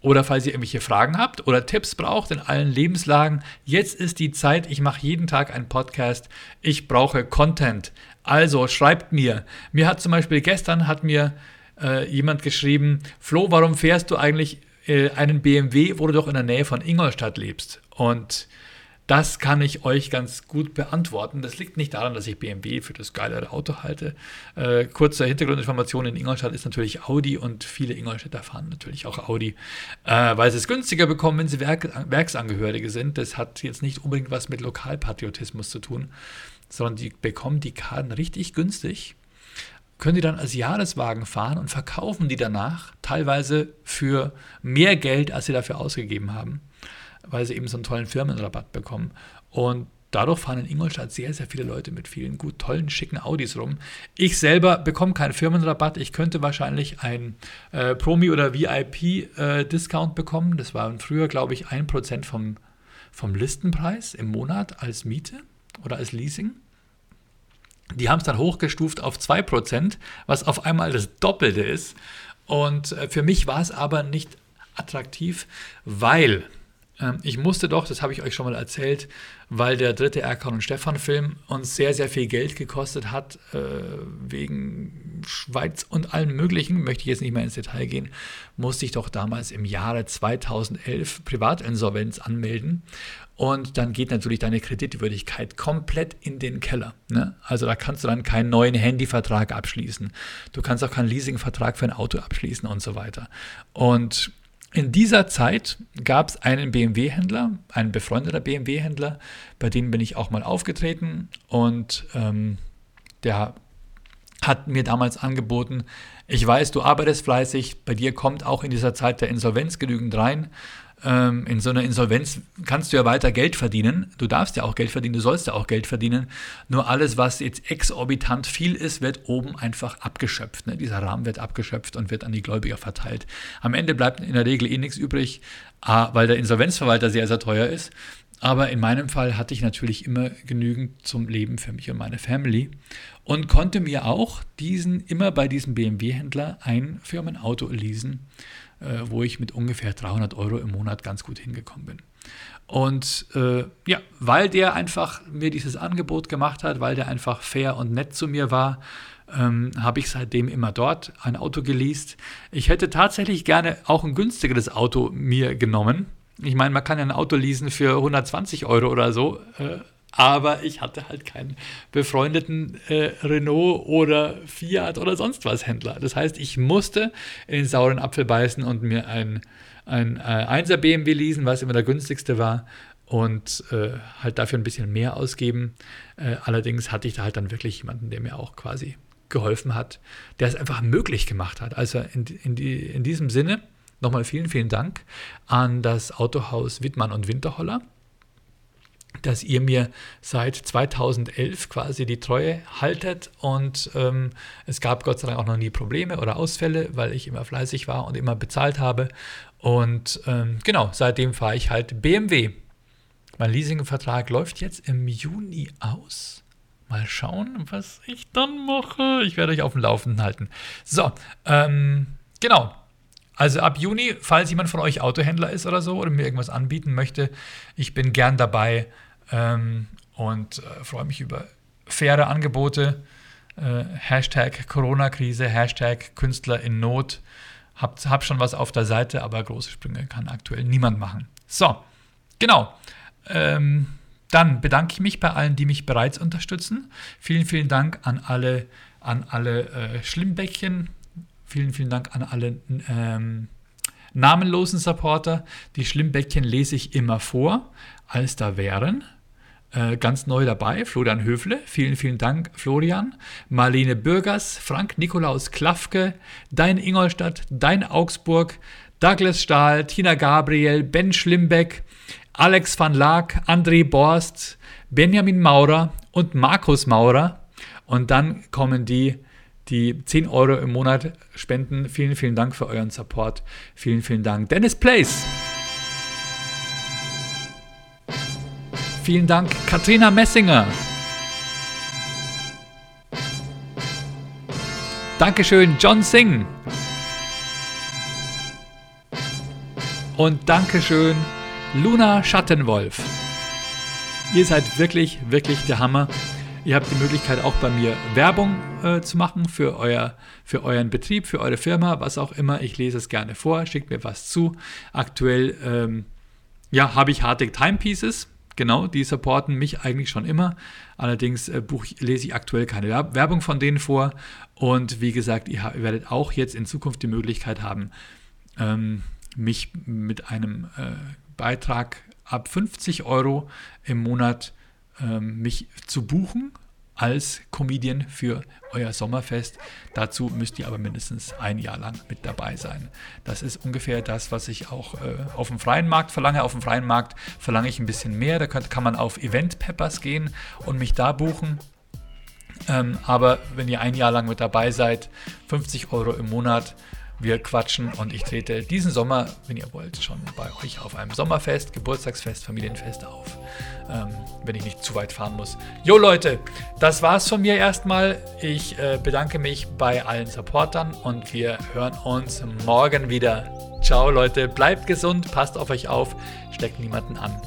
Oder falls ihr irgendwelche Fragen habt oder Tipps braucht in allen Lebenslagen, jetzt ist die Zeit. Ich mache jeden Tag einen Podcast. Ich brauche Content. Also schreibt mir. Mir hat zum Beispiel gestern hat mir äh, jemand geschrieben, Flo, warum fährst du eigentlich äh, einen BMW, wo du doch in der Nähe von Ingolstadt lebst? Und das kann ich euch ganz gut beantworten. Das liegt nicht daran, dass ich BMW für das geilere Auto halte. Äh, kurze Hintergrundinformation: In Ingolstadt ist natürlich Audi und viele Ingolstädter fahren natürlich auch Audi, äh, weil sie es günstiger bekommen, wenn sie Werk Werksangehörige sind. Das hat jetzt nicht unbedingt was mit Lokalpatriotismus zu tun, sondern die bekommen die Karten richtig günstig können die dann als Jahreswagen fahren und verkaufen die danach teilweise für mehr Geld, als sie dafür ausgegeben haben weil sie eben so einen tollen Firmenrabatt bekommen. Und dadurch fahren in Ingolstadt sehr, sehr viele Leute mit vielen gut, tollen, schicken Audis rum. Ich selber bekomme keinen Firmenrabatt. Ich könnte wahrscheinlich einen äh, Promi- oder VIP-Discount äh, bekommen. Das waren früher, glaube ich, 1% vom, vom Listenpreis im Monat als Miete oder als Leasing. Die haben es dann hochgestuft auf 2%, was auf einmal das Doppelte ist. Und äh, für mich war es aber nicht attraktiv, weil ich musste doch, das habe ich euch schon mal erzählt, weil der dritte Erkan und Stefan Film uns sehr, sehr viel Geld gekostet hat, äh, wegen Schweiz und allem Möglichen, möchte ich jetzt nicht mehr ins Detail gehen, musste ich doch damals im Jahre 2011 Privatinsolvenz anmelden. Und dann geht natürlich deine Kreditwürdigkeit komplett in den Keller. Ne? Also da kannst du dann keinen neuen Handyvertrag abschließen. Du kannst auch keinen Leasingvertrag für ein Auto abschließen und so weiter. Und in dieser Zeit gab es einen BMW-Händler, einen befreundeter BMW-Händler, bei dem bin ich auch mal aufgetreten und ähm, der hat mir damals angeboten, ich weiß, du arbeitest fleißig, bei dir kommt auch in dieser Zeit der Insolvenz genügend rein ähm, in so einer Insolvenz kannst du ja weiter Geld verdienen. Du darfst ja auch Geld verdienen, du sollst ja auch Geld verdienen. Nur alles, was jetzt exorbitant viel ist, wird oben einfach abgeschöpft. Ne? Dieser Rahmen wird abgeschöpft und wird an die Gläubiger verteilt. Am Ende bleibt in der Regel eh nichts übrig, weil der Insolvenzverwalter sehr, sehr teuer ist. aber in meinem Fall hatte ich natürlich immer genügend zum Leben für mich und meine Family und konnte mir auch diesen immer bei diesem BMW-Händler ein Firmenauto leasen, wo ich mit ungefähr 300 Euro im Monat ganz gut hingekommen bin. Und äh, ja, weil der einfach mir dieses Angebot gemacht hat, weil der einfach fair und nett zu mir war, ähm, habe ich seitdem immer dort ein Auto geleast. Ich hätte tatsächlich gerne auch ein günstigeres Auto mir genommen. Ich meine, man kann ja ein Auto leasen für 120 Euro oder so. Äh, aber ich hatte halt keinen befreundeten äh, Renault oder Fiat oder sonst was Händler. Das heißt, ich musste in den sauren Apfel beißen und mir ein, ein äh, 1er BMW leasen, was immer der günstigste war und äh, halt dafür ein bisschen mehr ausgeben. Äh, allerdings hatte ich da halt dann wirklich jemanden, der mir auch quasi geholfen hat, der es einfach möglich gemacht hat. Also in, in, die, in diesem Sinne nochmal vielen, vielen Dank an das Autohaus Wittmann und Winterholler dass ihr mir seit 2011 quasi die Treue haltet und ähm, es gab Gott sei Dank auch noch nie Probleme oder Ausfälle, weil ich immer fleißig war und immer bezahlt habe. Und ähm, genau, seitdem fahre ich halt BMW. Mein Leasingvertrag läuft jetzt im Juni aus. Mal schauen, was ich dann mache. Ich werde euch auf dem Laufenden halten. So, ähm, genau. Also ab Juni, falls jemand von euch Autohändler ist oder so oder mir irgendwas anbieten möchte, ich bin gern dabei ähm, und äh, freue mich über faire Angebote. Äh, Hashtag Corona-Krise, Hashtag Künstler in Not. Hab, hab schon was auf der Seite, aber große Sprünge kann aktuell niemand machen. So, genau. Ähm, dann bedanke ich mich bei allen, die mich bereits unterstützen. Vielen, vielen Dank an alle, an alle äh, Schlimmbäckchen, Vielen, vielen Dank an alle ähm, namenlosen Supporter. Die Schlimmbäckchen lese ich immer vor, als da wären. Äh, ganz neu dabei, Florian Höfle. Vielen, vielen Dank, Florian. Marlene Bürgers, Frank Nikolaus Klafke, Dein Ingolstadt, Dein Augsburg, Douglas Stahl, Tina Gabriel, Ben Schlimbeck, Alex van Laak, André Borst, Benjamin Maurer und Markus Maurer. Und dann kommen die die 10 Euro im Monat spenden. Vielen, vielen Dank für euren Support. Vielen, vielen Dank. Dennis Place. Vielen Dank, Katrina Messinger. Dankeschön, John Singh. Und Dankeschön, Luna Schattenwolf. Ihr seid wirklich, wirklich der Hammer. Ihr habt die Möglichkeit, auch bei mir Werbung äh, zu machen für, euer, für euren Betrieb, für eure Firma, was auch immer. Ich lese es gerne vor, schickt mir was zu. Aktuell ähm, ja, habe ich Hartig Timepieces. Genau, die supporten mich eigentlich schon immer. Allerdings äh, buch, lese ich aktuell keine Werbung von denen vor. Und wie gesagt, ihr, werdet auch jetzt in Zukunft die Möglichkeit haben, ähm, mich mit einem äh, Beitrag ab 50 Euro im Monat ähm, mich zu buchen als Comedian für euer Sommerfest. Dazu müsst ihr aber mindestens ein Jahr lang mit dabei sein. Das ist ungefähr das, was ich auch äh, auf dem freien Markt verlange. Auf dem freien Markt verlange ich ein bisschen mehr. Da kann, kann man auf Event Peppers gehen und mich da buchen. Ähm, aber wenn ihr ein Jahr lang mit dabei seid, 50 Euro im Monat, wir quatschen und ich trete diesen Sommer, wenn ihr wollt, schon bei euch auf einem Sommerfest, Geburtstagsfest, Familienfest auf. Ähm, wenn ich nicht zu weit fahren muss. Jo Leute, das war's von mir erstmal. Ich äh, bedanke mich bei allen Supportern und wir hören uns morgen wieder. Ciao Leute, bleibt gesund, passt auf euch auf, steckt niemanden an.